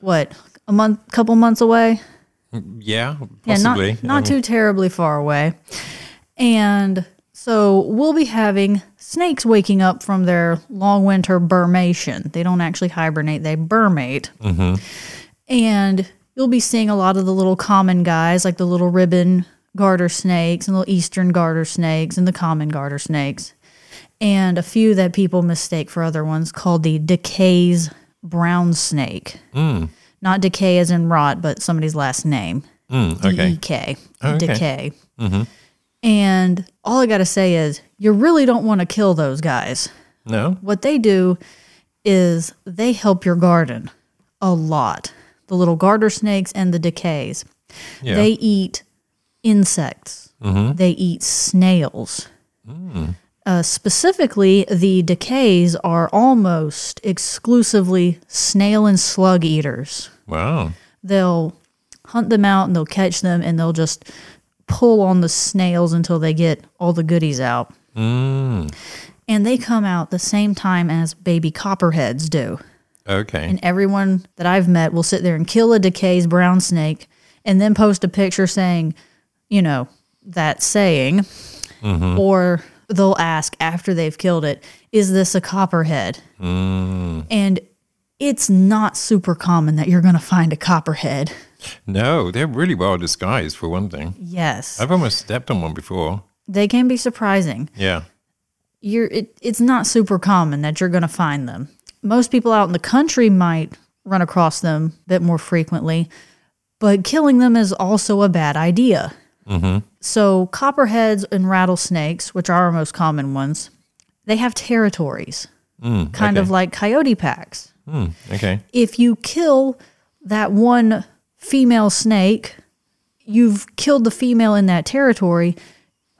B: what a month, couple months away.
C: yeah,
B: Yeah,
C: possibly.
B: not not
C: I mean,
B: too terribly far away. And so we'll be having snakes waking up from their long winter brumation. They don't actually hibernate; they brumate. And you'll be seeing a lot of the little common guys, like the little ribbon garter snakes and little eastern garter snakes and the common garter snakes. and a few that people mistake for other ones called the DeKay's brown snake. Not decay as in rot, but somebody's last name.
C: Mm, okay.
B: D-E-K.
C: Oh, okay.
B: DeKay. And all I got to say is, you really don't want to kill those guys.
C: No?
B: What they do is they help your garden a lot. The little garter snakes and the DeKays.
C: Yeah.
B: They eat insects. They eat snails. Uh, specifically, the DeKays are almost exclusively snail and slug eaters.
C: wow.
B: They'll hunt them out and they'll catch them and they'll just pull on the snails until they get all the goodies out.
C: Mm,
B: And they come out the same time as baby copperheads do.
C: Okay.
B: And everyone that I've met will sit there and kill a DeKay's brown snake and then post a picture saying, you know, that saying. Mm-hmm. Or they'll ask after they've killed it, is this a copperhead? Mm. And it's not super common that you're going to find a copperhead.
C: no, they're really well disguised, for one thing.
B: Yes.
C: I've almost stepped on one before.
B: They can be surprising.
C: Yeah.
B: you're it, it's not super common that you're going to find them. Most people out in the country might run across them a bit more frequently, but killing them is also a bad idea. So copperheads and rattlesnakes, which are our most common ones, they have territories, kind of like coyote packs.
C: Mm, okay.
B: If you kill that one female snake, you've killed the female in that territory.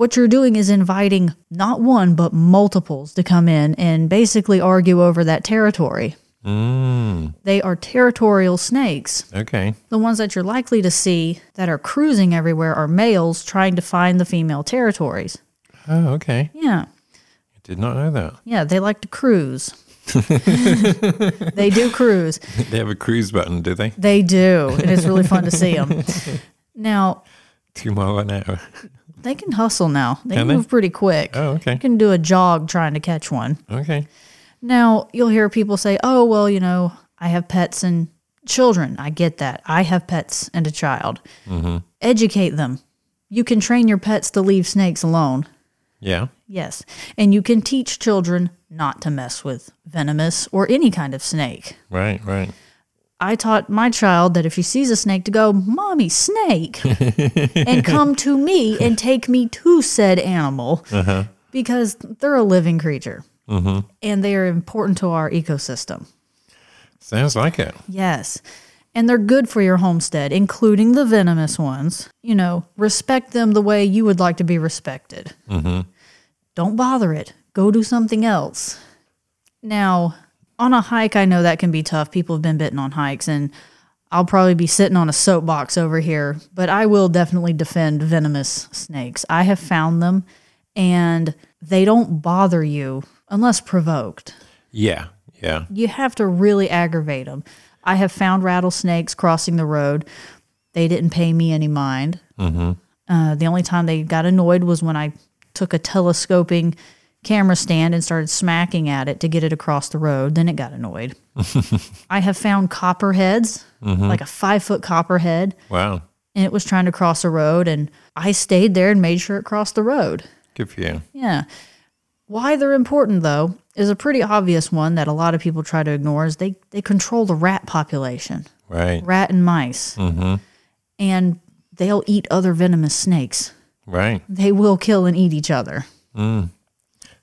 B: What you're doing is inviting not one, but multiples to come in and basically argue over that territory.
C: Mm,
B: They are territorial snakes.
C: okay.
B: The ones that you're likely to see that are cruising everywhere are males trying to find the female territories.
C: Oh, okay.
B: Yeah.
C: I did not know that.
B: Yeah, they like to cruise. they do cruise.
C: They have a cruise button, do they?
B: They do. And it's really fun to see them. Now,
C: Two mile an hour.
B: They can hustle now. They
C: Can they?
B: move pretty quick.
C: Oh,
B: You
C: okay.
B: can do a jog trying to catch one.
C: Okay.
B: Now, you'll hear people say, oh, well, you know, I have pets and children. I get that. I have pets and a child. Mm-hmm. Educate them. You can train your pets to leave snakes alone.
C: Yeah.
B: Yes. And you can teach children not to mess with venomous or any kind of snake.
C: Right, right.
B: I taught my child that if she sees a snake to go, Mommy, snake, and come to me and take me to said animal uh-huh. because they're a living creature mm-hmm. and they are important to our ecosystem.
C: Sounds like it.
B: Yes. And they're good for your homestead, including the venomous ones. You know, respect them the way you would like to be respected. Mm-hmm. Don't bother it. Go do something else. Now, on a hike, I know that can be tough. People have been bitten on hikes, and I'll probably be sitting on a soapbox over here, but I will definitely defend venomous snakes. I have found them, and they don't bother you unless provoked
C: Yeah. Yeah.
B: you have to really aggravate them. I have found rattlesnakes crossing the road. They didn't pay me any mind. Uh, the only time they got annoyed was when I took a telescoping camera stand and started smacking at it to get it across the road. Then it got annoyed. I have found copperheads, mm-hmm. like a five foot copperhead,
C: Wow.
B: and it was trying to cross a road. And I stayed there and made sure it crossed the road.
C: Good for you.
B: Yeah. Why they're important though is a pretty obvious one that a lot of people try to ignore is they, they control the rat population,
C: Right.
B: rat and mice. Mm-hmm. And they'll eat other venomous snakes.
C: Right.
B: They will kill and eat each other. Mm.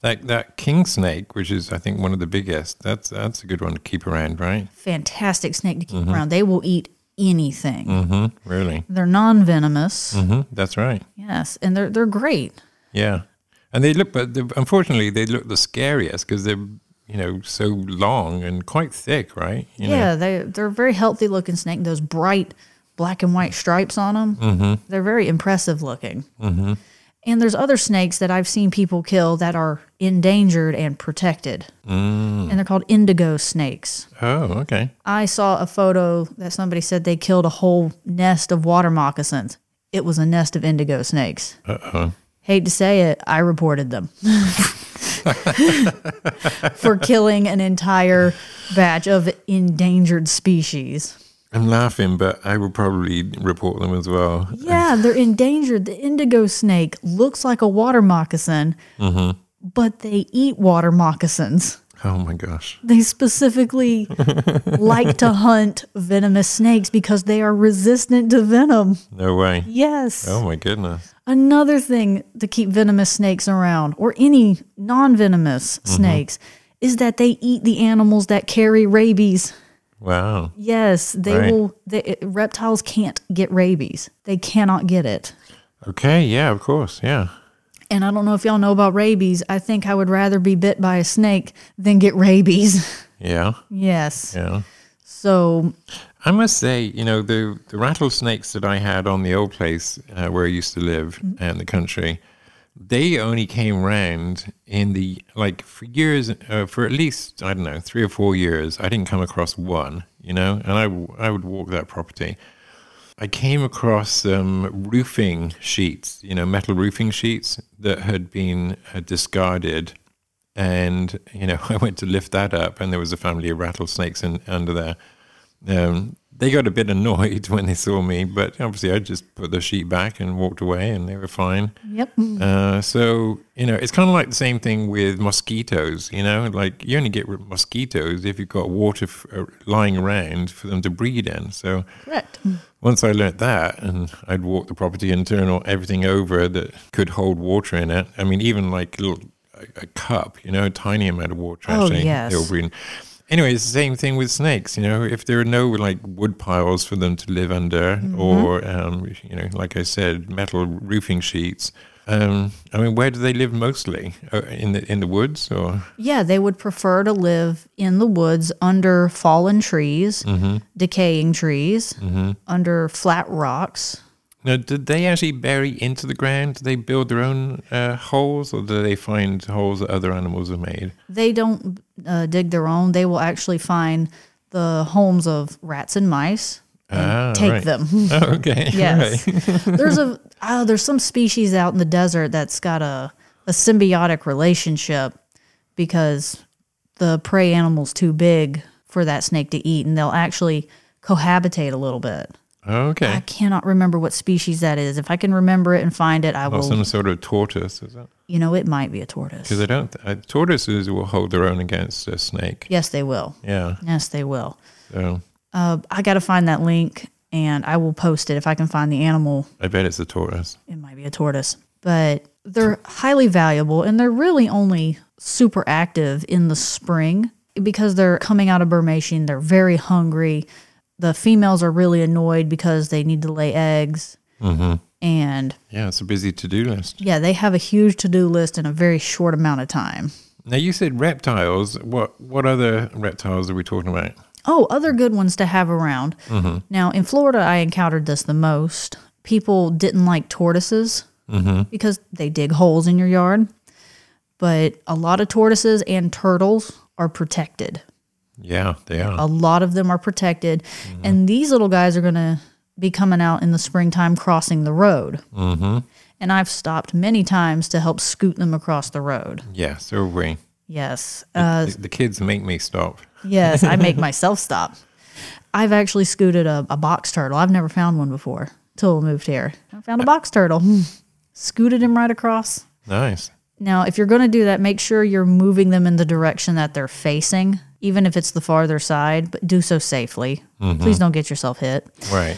C: That that king snake, which is I think one of the biggest, that's that's a good one to keep around, right?
B: Fantastic snake to keep around. They will eat anything.
C: Mm-hmm. Really.
B: They're non-venomous.
C: Mm-hmm. That's right.
B: Yes, and they're they're great.
C: Yeah. And they look, but unfortunately, they look the scariest because they're you know so long and quite thick, right? You know?
B: Yeah, they they're a very healthy looking snake. Those bright black and white stripes on them. Mm-hmm. They're very impressive looking. And there's other snakes that I've seen people kill that are endangered and protected,
C: Mm.
B: and they're called indigo snakes.
C: Oh, okay.
B: I saw a photo that somebody said they killed a whole nest of water moccasins. It was a nest of indigo snakes.
C: Uh oh.
B: Hate to say it, I reported them for killing an entire batch of endangered species.
C: I'm laughing, but I will probably report them as well.
B: Yeah, they're endangered. The indigo snake looks like a water moccasin, mm-hmm. but they eat water moccasins.
C: Oh my gosh.
B: They specifically like to hunt venomous snakes because they are resistant to venom.
C: No way.
B: Yes.
C: Oh my goodness.
B: Another thing to keep venomous snakes around, or any non venomous mm-hmm. snakes, is that they eat the animals that carry rabies.
C: Wow.
B: Yes, they
C: Right.
B: will. They, reptiles can't get rabies. They cannot get it.
C: Okay. Yeah, of course. Yeah.
B: And I don't know if y'all know about rabies. I think I would rather be bit by a snake than get rabies.
C: Yeah.
B: yes.
C: Yeah.
B: So,
C: I must say, you know, the, the rattlesnakes that I had on the old place uh, where I used to live
B: Mm-hmm.
C: in the country, they only came round in the, like, for years, uh, for at least, I don't know, three or four years, I didn't come across one, you know, and I I would walk that property. I came across um, roofing sheets, you know, metal roofing sheets that had been uh, discarded. And, you know, I went to lift that up, and there was a family of rattlesnakes in, under there. Um, they got a bit annoyed when they saw me, but obviously I just put the sheet back and walked away, and they were fine.
B: yep.
C: Uh, so you know, it's kind of like the same thing with mosquitoes. You know, like you only get mosquitoes if you've got water f- uh, lying around for them to breed in. So
B: Correct.
C: once I learnt that, and I'd walk the property and turn all, everything over that could hold water in it. I mean, even like a little a, a cup, you know, a tiny amount of water.
B: Oh,
C: Actually,
B: yes.
C: they'll breed. in. Anyway, it's the same thing with snakes. You know, if there are no like wood piles for them to live under,
B: Mm-hmm.
C: or um, you know, like I said, metal roofing sheets. Um, I mean, where do they live mostly? Uh, in the in the woods, or
B: Yeah, they would prefer to live in the woods under fallen trees, decaying trees, under flat rocks.
C: Now, did they actually bury into the ground? Do they build their own uh, holes, or do they find holes that other animals have made?
B: They don't uh, dig their own. They will actually find the homes of rats and mice and
C: Ah,
B: take
C: right.
B: them.
C: Oh, okay,
B: Yes. there's a oh, there's some species out in the desert that's got a, a symbiotic relationship because the prey animal's too big for that snake to eat and they'll actually cohabitate a little bit. I cannot remember what species that is. If I can remember it and find it, I
C: Or
B: will.
C: some sort of tortoise, is it?
B: you know, it might be a tortoise.
C: Because I don't. Uh, tortoises will hold their own against a snake.
B: Yes, they will.
C: Yeah.
B: Yes, they will.
C: So
B: Uh, I got to find that link and I will post it if I can find the animal
C: I bet it's a tortoise.
B: it might be a tortoise, but they're highly valuable and they're really only super active in the spring because they're coming out of Brumation. They're very hungry. The females are really annoyed because they need to lay eggs. Mm-hmm. And
C: Yeah, it's a busy to-do list.
B: yeah, they have a huge to do list in a very short amount of time.
C: Now you said reptiles. What what other reptiles are we talking about?
B: Oh, other good ones to have around. Mm-hmm. Now, in Florida, I encountered this the most. People didn't like tortoises mm-hmm. because they dig holes in your yard. But a lot of tortoises and turtles are protected.
C: Yeah, they are.
B: A lot of them are protected. And these little guys are going to be coming out in the springtime crossing the road. Mm-hmm. And I've stopped many times to help scoot them across the road.
C: Yeah, so we.
B: Yes. Uh,
C: the, the kids make me stop.
B: Yes, I make myself stop. I've actually scooted a, a box turtle. I've never found one before till I moved here. I found a box turtle. Scooted him right across.
C: Nice.
B: Now, if you're going to do that, make sure you're moving them in the direction that they're facing, even if it's the farther side, but do so safely. Mm-hmm. Please don't get yourself hit.
C: Right.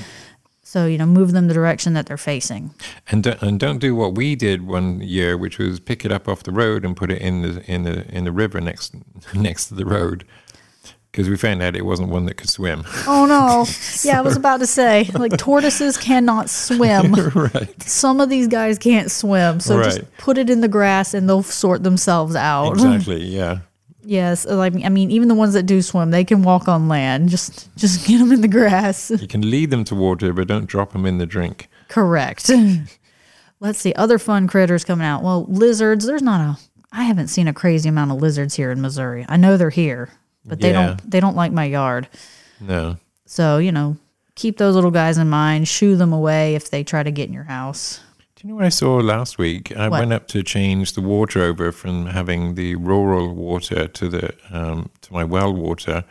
B: So, you know, move them the direction that they're facing.
C: And don't, and don't do what we did one year, which was pick it up off the road and put it in the in the in the river next next to the road, because we found out it wasn't one that could swim.
B: Oh no. Yeah, I was about to say, like tortoises cannot swim.
C: right.
B: Some of these guys can't swim. So just put it in the grass and they'll sort themselves out.
C: Exactly. Yeah.
B: Yes, uh, like I mean, even the ones that do swim, they can walk on land. Just, just get them in the grass.
C: You can lead them to water, but don't drop them in the drink.
B: Correct. Let's see other fun critters coming out. Well, lizards. There's not a. I haven't seen a crazy amount of lizards here in Missouri. I know they're here, but they
C: Yeah.
B: don't. They don't like my yard.
C: No.
B: So you know, keep those little guys in mind. Shoo them away if they try to get in your house.
C: Do you know what I saw last week? I
B: What?
C: went up to change the water over from having the rural water to the um, to my well water,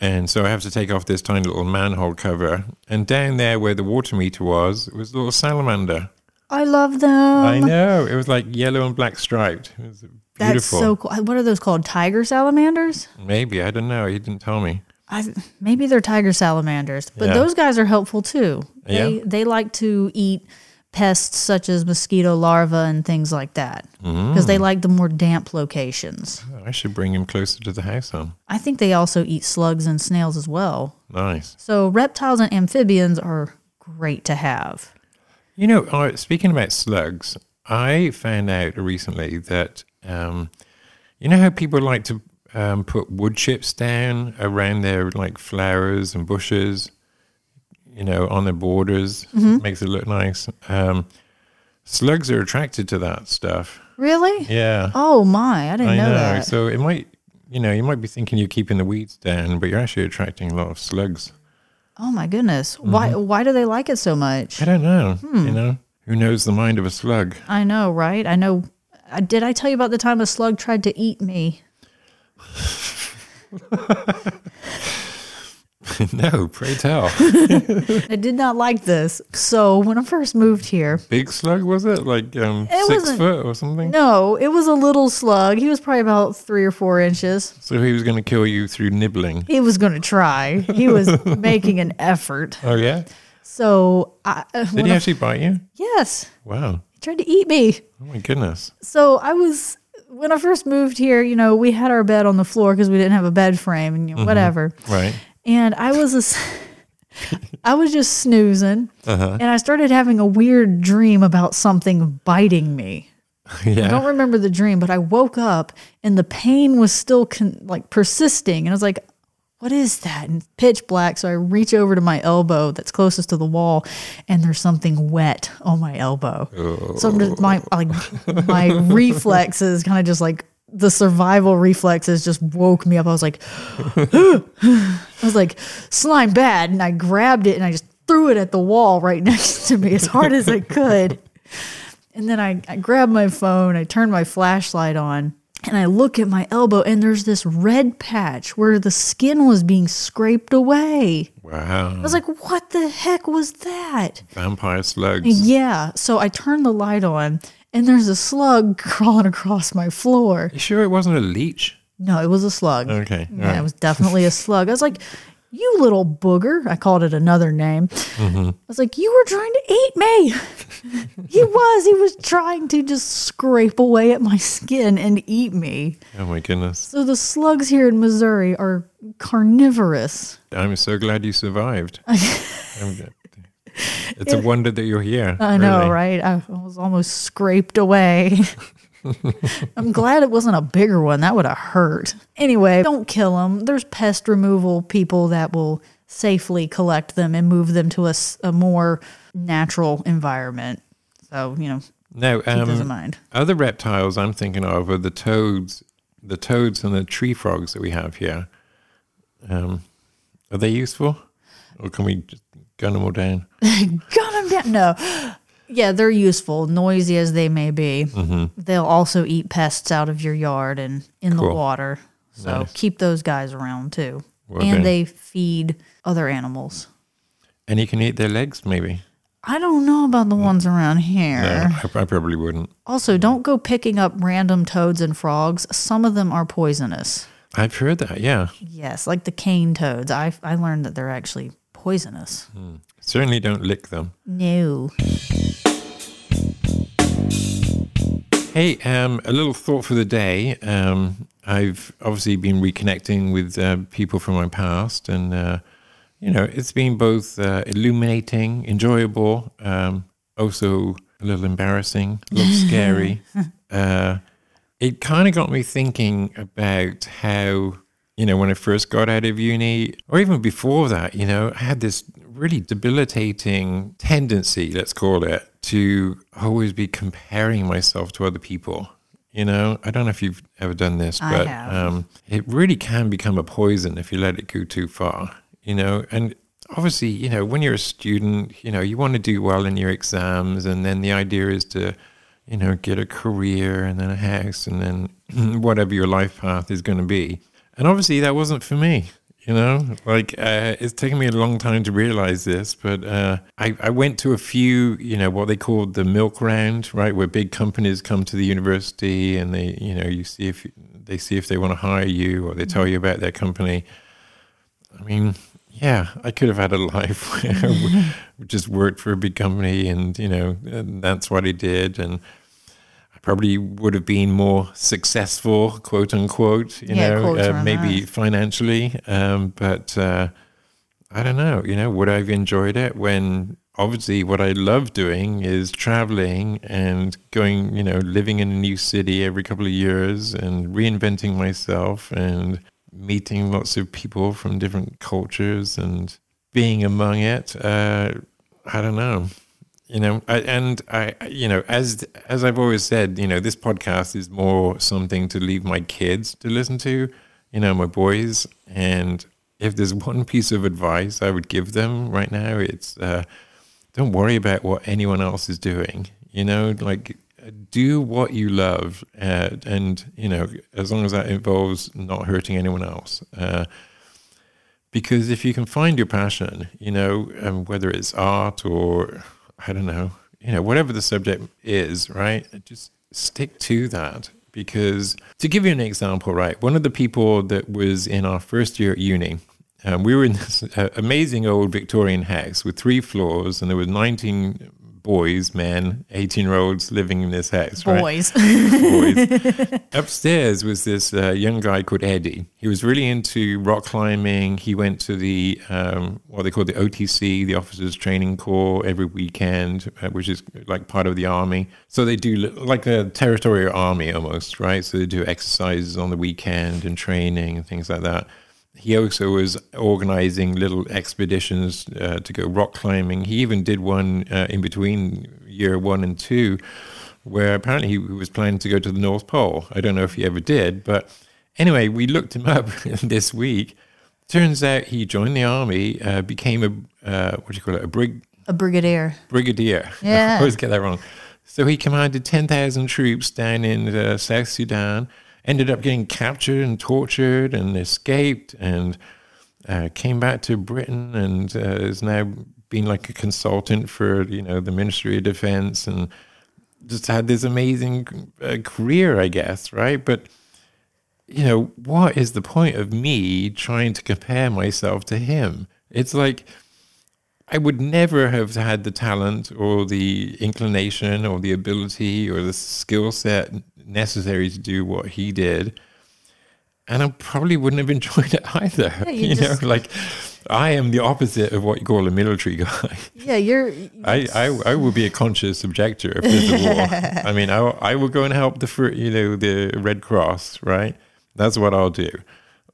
C: and so I have to take off this tiny little manhole cover. And down there, where the water meter was, was a little salamander.
B: I love them.
C: I know. It was like yellow and black striped. It was
B: That's
C: beautiful.
B: so cool. What are those called? Tiger salamanders?
C: Maybe. I don't know. He didn't tell me.
B: I, maybe they're tiger salamanders, but
C: Yeah.
B: those guys are helpful too. They
C: Yeah.
B: they like to eat pests such as mosquito larvae and things like that because
C: Mm.
B: they like the more damp locations.
C: I should bring him closer to the house then.
B: I think they also eat slugs and snails as well.
C: Nice.
B: So reptiles and amphibians are great to have.
C: You know, uh, speaking about slugs, I found out recently that um, you know how people like to um, put wood chips down around their like flowers and bushes, you know, on the borders, makes it look nice. Um, slugs are attracted to that stuff.
B: Really?
C: Yeah,
B: Oh my, I didn't
C: I
B: know,
C: know.
B: that.
C: So it might, you know, you might be thinking you're keeping the weeds down, but you're actually attracting a lot of slugs.
B: oh my goodness. Why
C: Mm-hmm.
B: why do they like it so much?
C: I don't know.
B: Hmm.
C: You know, who knows the mind of a slug?
B: I know, right? I know. Did I tell you about the time a slug tried to eat me?
C: no, pray tell.
B: I did not like this. So when I first moved here,
C: Big slug was it? Like um,
B: It
C: 6 foot or something?
B: no, it was a little slug. He was probably about three or four inches.
C: So he was going to kill you through nibbling.
B: He was going to try. He was making an effort.
C: Oh yeah.
B: So I, uh,
C: Did he
B: I-
C: actually bite you?
B: yes,
C: Wow.
B: he tried to eat me.
C: Oh my goodness.
B: So I was when I first moved here. You know, we had our bed on the floor because we didn't have a bed frame and you know, whatever.
C: Right.
B: And I was a I was just snoozing,
C: Uh-huh.
B: and I started having a weird dream about something biting me. I don't remember the dream, but I woke up and the pain was still con- like persisting, and I was like, "What is that?" And pitch black. So I reach over to my elbow that's closest to the wall, and there's something wet on my elbow. So I'm just, my like my reflexes kind of just like the survival reflexes just woke me up. I was like, I was like, slime bad. And I grabbed it and I just threw it at the wall right next to me as hard as I could. And then I, I grabbed my phone, I turned my flashlight on, and I look at my elbow, and there's this red patch where the skin was being scraped away.
C: Wow.
B: I was like, what the heck was that?
C: Vampire slugs.
B: Yeah. So I turned the light on, and there's a slug crawling across my floor.
C: You sure it wasn't a leech?
B: No, it was a slug.
C: Okay.
B: Yeah, it was definitely a slug. I was like, you little booger. I called it another name. Mm-hmm. I was like, you were trying to eat me. he was. He was trying to just scrape away at my skin and eat me.
C: Oh my goodness.
B: So the slugs here in Missouri are carnivorous.
C: I'm so glad you survived. I'm it's a wonder that you're here.
B: I know,
C: really.
B: right? I was almost scraped away. I'm glad it wasn't a bigger one. That would have hurt. Anyway, don't kill them. There's pest removal people that will safely collect them and move them to a more natural environment. So, you know,
C: Now,
B: keep those in
C: um,
B: mind.
C: other reptiles I'm thinking of are the toads, the toads and the tree frogs that we have here. Um, are they useful, or can we just gun them all down?
B: Gun them down. No. Yeah, they're useful, noisy as they may be. Mm-hmm. They'll also eat pests out of your yard and in the water. So
C: Nice.
B: keep those guys around too.
C: Will
B: and they feed other animals.
C: And you can eat their legs, maybe.
B: I don't know about the ones around here.
C: No, I, I probably wouldn't.
B: Also, don't go picking up random toads and frogs. Some of them are poisonous.
C: I've heard that. Yeah,
B: Yes, like the cane toads. I I learned that they're actually poisonous.
C: certainly don't lick them.
B: No.
C: Hey, um, a little thought for the day. Um, I've obviously been reconnecting with uh, people from my past, and uh, you know, it's been both uh, illuminating, enjoyable, um, also a little embarrassing, a little scary. Uh, it kind of got me thinking about how, you know, when I first got out of uni, or even before that, you know, I had this really debilitating tendency, let's call it, to always be comparing myself to other people. You know, I don't know if you've ever done this,
B: I
C: but um, it really can become a poison if you let it go too far. You know, and obviously, you know, when you're a student, you know, you want to do well in your exams, and then the idea is to, you know, get a career and then a house and then whatever your life path is going to be. And obviously, that wasn't for me. You know, like uh, it's taken me a long time to realize this, but uh, I, I went to a few, you know, what they called the milk round, right, where big companies come to the university and they, you know, you see if they see if they want to hire you or they tell you about their company. I mean, yeah, I could have had a life where I just worked for a big company and, you know, and that's what I did. And probably would have been more successful, quote unquote, you
B: Yeah,
C: know, uh, maybe
B: that.
C: financially. Um, but uh, I don't know, you know, would I have enjoyed it when obviously what I love doing is traveling and going, you know, living in a new city every couple of years and reinventing myself and meeting lots of people from different cultures and being among it. Uh, I don't know you know I, and i you know as as i've always said you know this podcast is more something to leave my kids to listen to you know my boys. And if there's one piece of advice i would give them right now it's uh don't worry about what anyone else is doing you know like do what you love uh, and you know as long as that involves not hurting anyone else uh, because if you can find your passion, you know, um, whether it's art or I don't know, you know, whatever the subject is, right? Just stick to that. Because to give you an example, right, one of the people that was in our first year at uni, um, we were in this uh, amazing old Victorian house with three floors, and there were 19 boys, men, 18 year olds living in this house. right?
B: Boys.
C: boys. Upstairs was this uh, young guy called Eddie. He was really into rock climbing. He went to the um, what they call the OTC, the Officers Training Corps, every weekend, uh, which is like part of the army. So they do like a territorial army almost, right? So they do exercises on the weekend and training and things like that. He also was organizing little expeditions uh, to go rock climbing. He even did one uh, in between year one and two, where apparently he was planning to go to the North Pole. I don't know if he ever did, but anyway, we looked him up this week. Turns out he joined the army, uh, became a uh, what do you call it, a brig
B: a brigadier.
C: brigadier.
B: Yeah.
C: I always get that wrong. So he commanded 10,000 troops down in uh, South Sudan, ended up getting captured and tortured and escaped and uh, came back to Britain and uh, is now been like a consultant for, you know, the Ministry of Defense and just had this amazing uh, career, I guess, right? But, you know, what is the point of me trying to compare myself to him? It's like, I would never have had the talent or the inclination or the ability or the skill set necessary to do what he did. And I probably wouldn't have enjoyed it either.
B: Yeah, you
C: you
B: just-
C: know, like I am the opposite of what you call a military guy.
B: Yeah, you're.
C: I, I, I will be a conscious objector if there's a war. I mean, I, I will go and help the you know the Red Cross, right? That's what I'll do.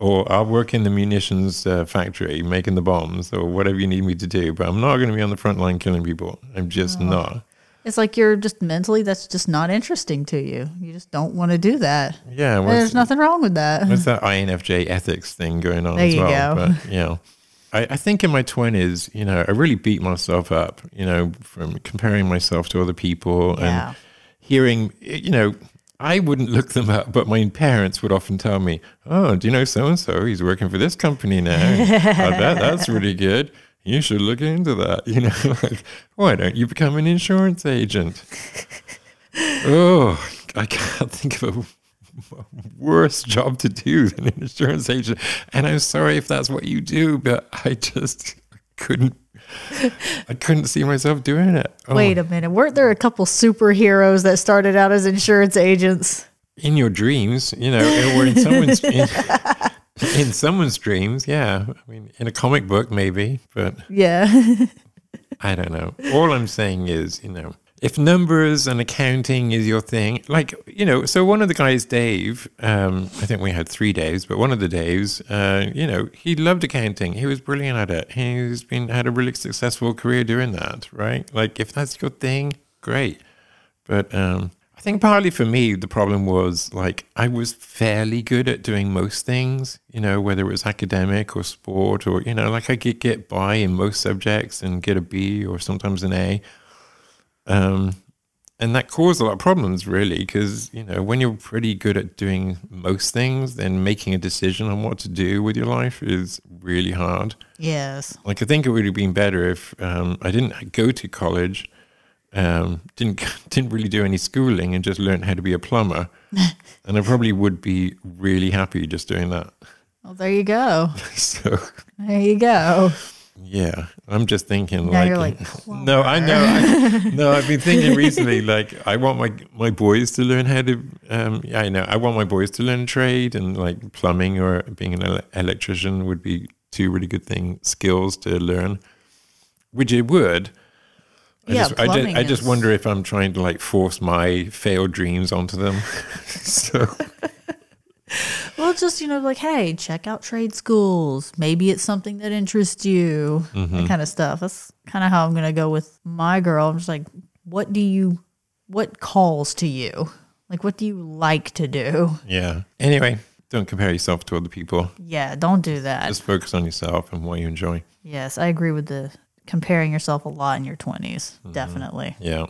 C: Or I'll work in the munitions uh, factory making the bombs, or whatever you need me to do. But I'm not going to be on the front line killing people. I'm just not.
B: It's like you're just mentally. That's just not interesting to you. You just don't want to do that.
C: Yeah,
B: There's nothing wrong with that.
C: what's that INFJ ethics thing going on
B: There
C: as well?
B: go.
C: But you know, I, I think in my twenties, you know, I really beat myself up. You know, from comparing myself to other people
B: Yeah.
C: and hearing, you know, I wouldn't look them up, but my parents would often tell me, "Oh, do you know so and so? He's working for this company now. I bet that's really good. You should look into that." You know, like, why don't you become an insurance agent? oh, I can't think of a worse job to do than an insurance agent. And I'm sorry if that's what you do, but I just couldn't. I couldn't see myself doing it. Oh.
B: Wait a minute. Weren't there a couple superheroes that started out as insurance agents?
C: in your dreams, you know, or in someone's in, in someone's dreams, yeah. I mean, in a comic book, maybe, but
B: Yeah.
C: I don't know. All I'm saying is, you know, if numbers and accounting is your thing, like you know, so one of the guys, Dave, um, I think we had three Daves, but one of the Daves, uh, you know, he loved accounting. He was brilliant at it. He's been had a really successful career doing that, right? Like if that's your thing, great. But um, I think partly for me, the problem was like I was fairly good at doing most things, you know, whether it was academic or sport or, you know, like I could get by in most subjects and get a B or sometimes an A. Um, and that caused a lot of problems, really, because you know when you're pretty good at doing most things, then making a decision on what to do with your life is really hard.
B: Yes.
C: Like I think it would have been better if um, I didn't go to college, um, didn't didn't really do any schooling, and just learned how to be a plumber, and I probably would be really happy just doing that.
B: Well, there you go.
C: So
B: There you go.
C: Yeah, I'm just thinking
B: Now
C: like,
B: like,
C: no, I know, I, no, I've been thinking recently like I want my my boys to learn how to, um, yeah, I know, I want my boys to learn trade, and like plumbing or being an electrician would be two really good thing skills to learn, which it would. I
B: Yeah,
C: just, I just,
B: plumbing
C: I just wonder if I'm trying to like force my failed dreams onto them. so
B: Well, just, you know, like, hey, check out trade schools. Maybe it's something that interests you,
C: Mm-hmm.
B: that kind of stuff. That's kind of how I'm going to go with my girl. I'm just like, what do you, what calls to you? Like, what do you like to do?
C: yeah. Anyway, don't compare yourself to other people.
B: Yeah, don't do that.
C: Just focus on yourself and what you enjoy.
B: yes, I agree with the comparing yourself a lot in your 20s.
C: Mm-hmm.
B: Definitely.
C: Yeah.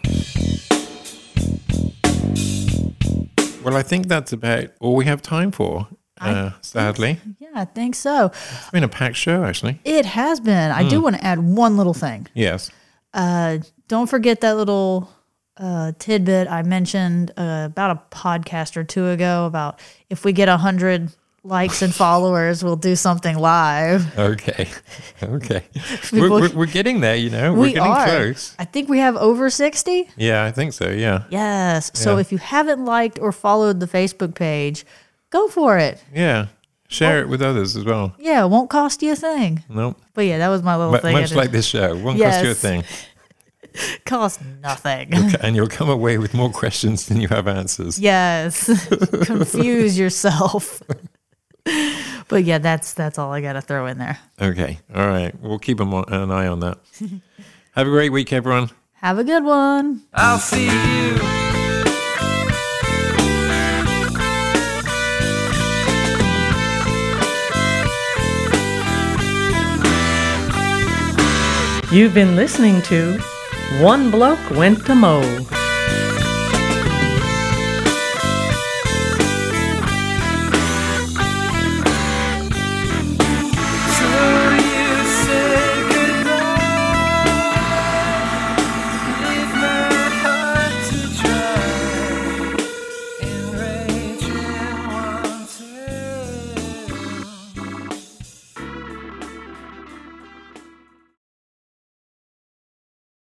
C: Well, I think that's about all we have time for. Uh, sadly,
B: Yeah, I think so.
C: it's been a packed show, actually.
B: It has been. I
C: Hmm.
B: do want to add one little thing.
C: Yes.
B: Uh, don't forget that little uh, tidbit I mentioned uh, about a podcast or two ago about if we get a hundred likes and followers, we'll do something live.
C: Okay. Okay. We're, we're, we're getting there, you know. We're
B: we
C: getting
B: are.
C: close.
B: I think we have over sixty.
C: Yeah, I think so. Yeah.
B: Yes. So
C: Yeah.
B: if you haven't liked or followed the Facebook page, go for it.
C: Yeah. Share it with others as well.
B: Yeah, it won't cost you a thing.
C: Nope.
B: But yeah, that was my little
C: Mu-
B: thing.
C: Much like this show. Won't cost you a thing.
B: cost nothing.
C: And you'll come away with more questions than you have answers.
B: Yes. Confuse yourself. but yeah, that's that's all I got to throw in there.
C: Okay. All right. We'll keep an eye on that. have a great week, everyone.
B: Have a good one.
D: I'll see you.
A: You've been listening to One Bloke Went to Mow.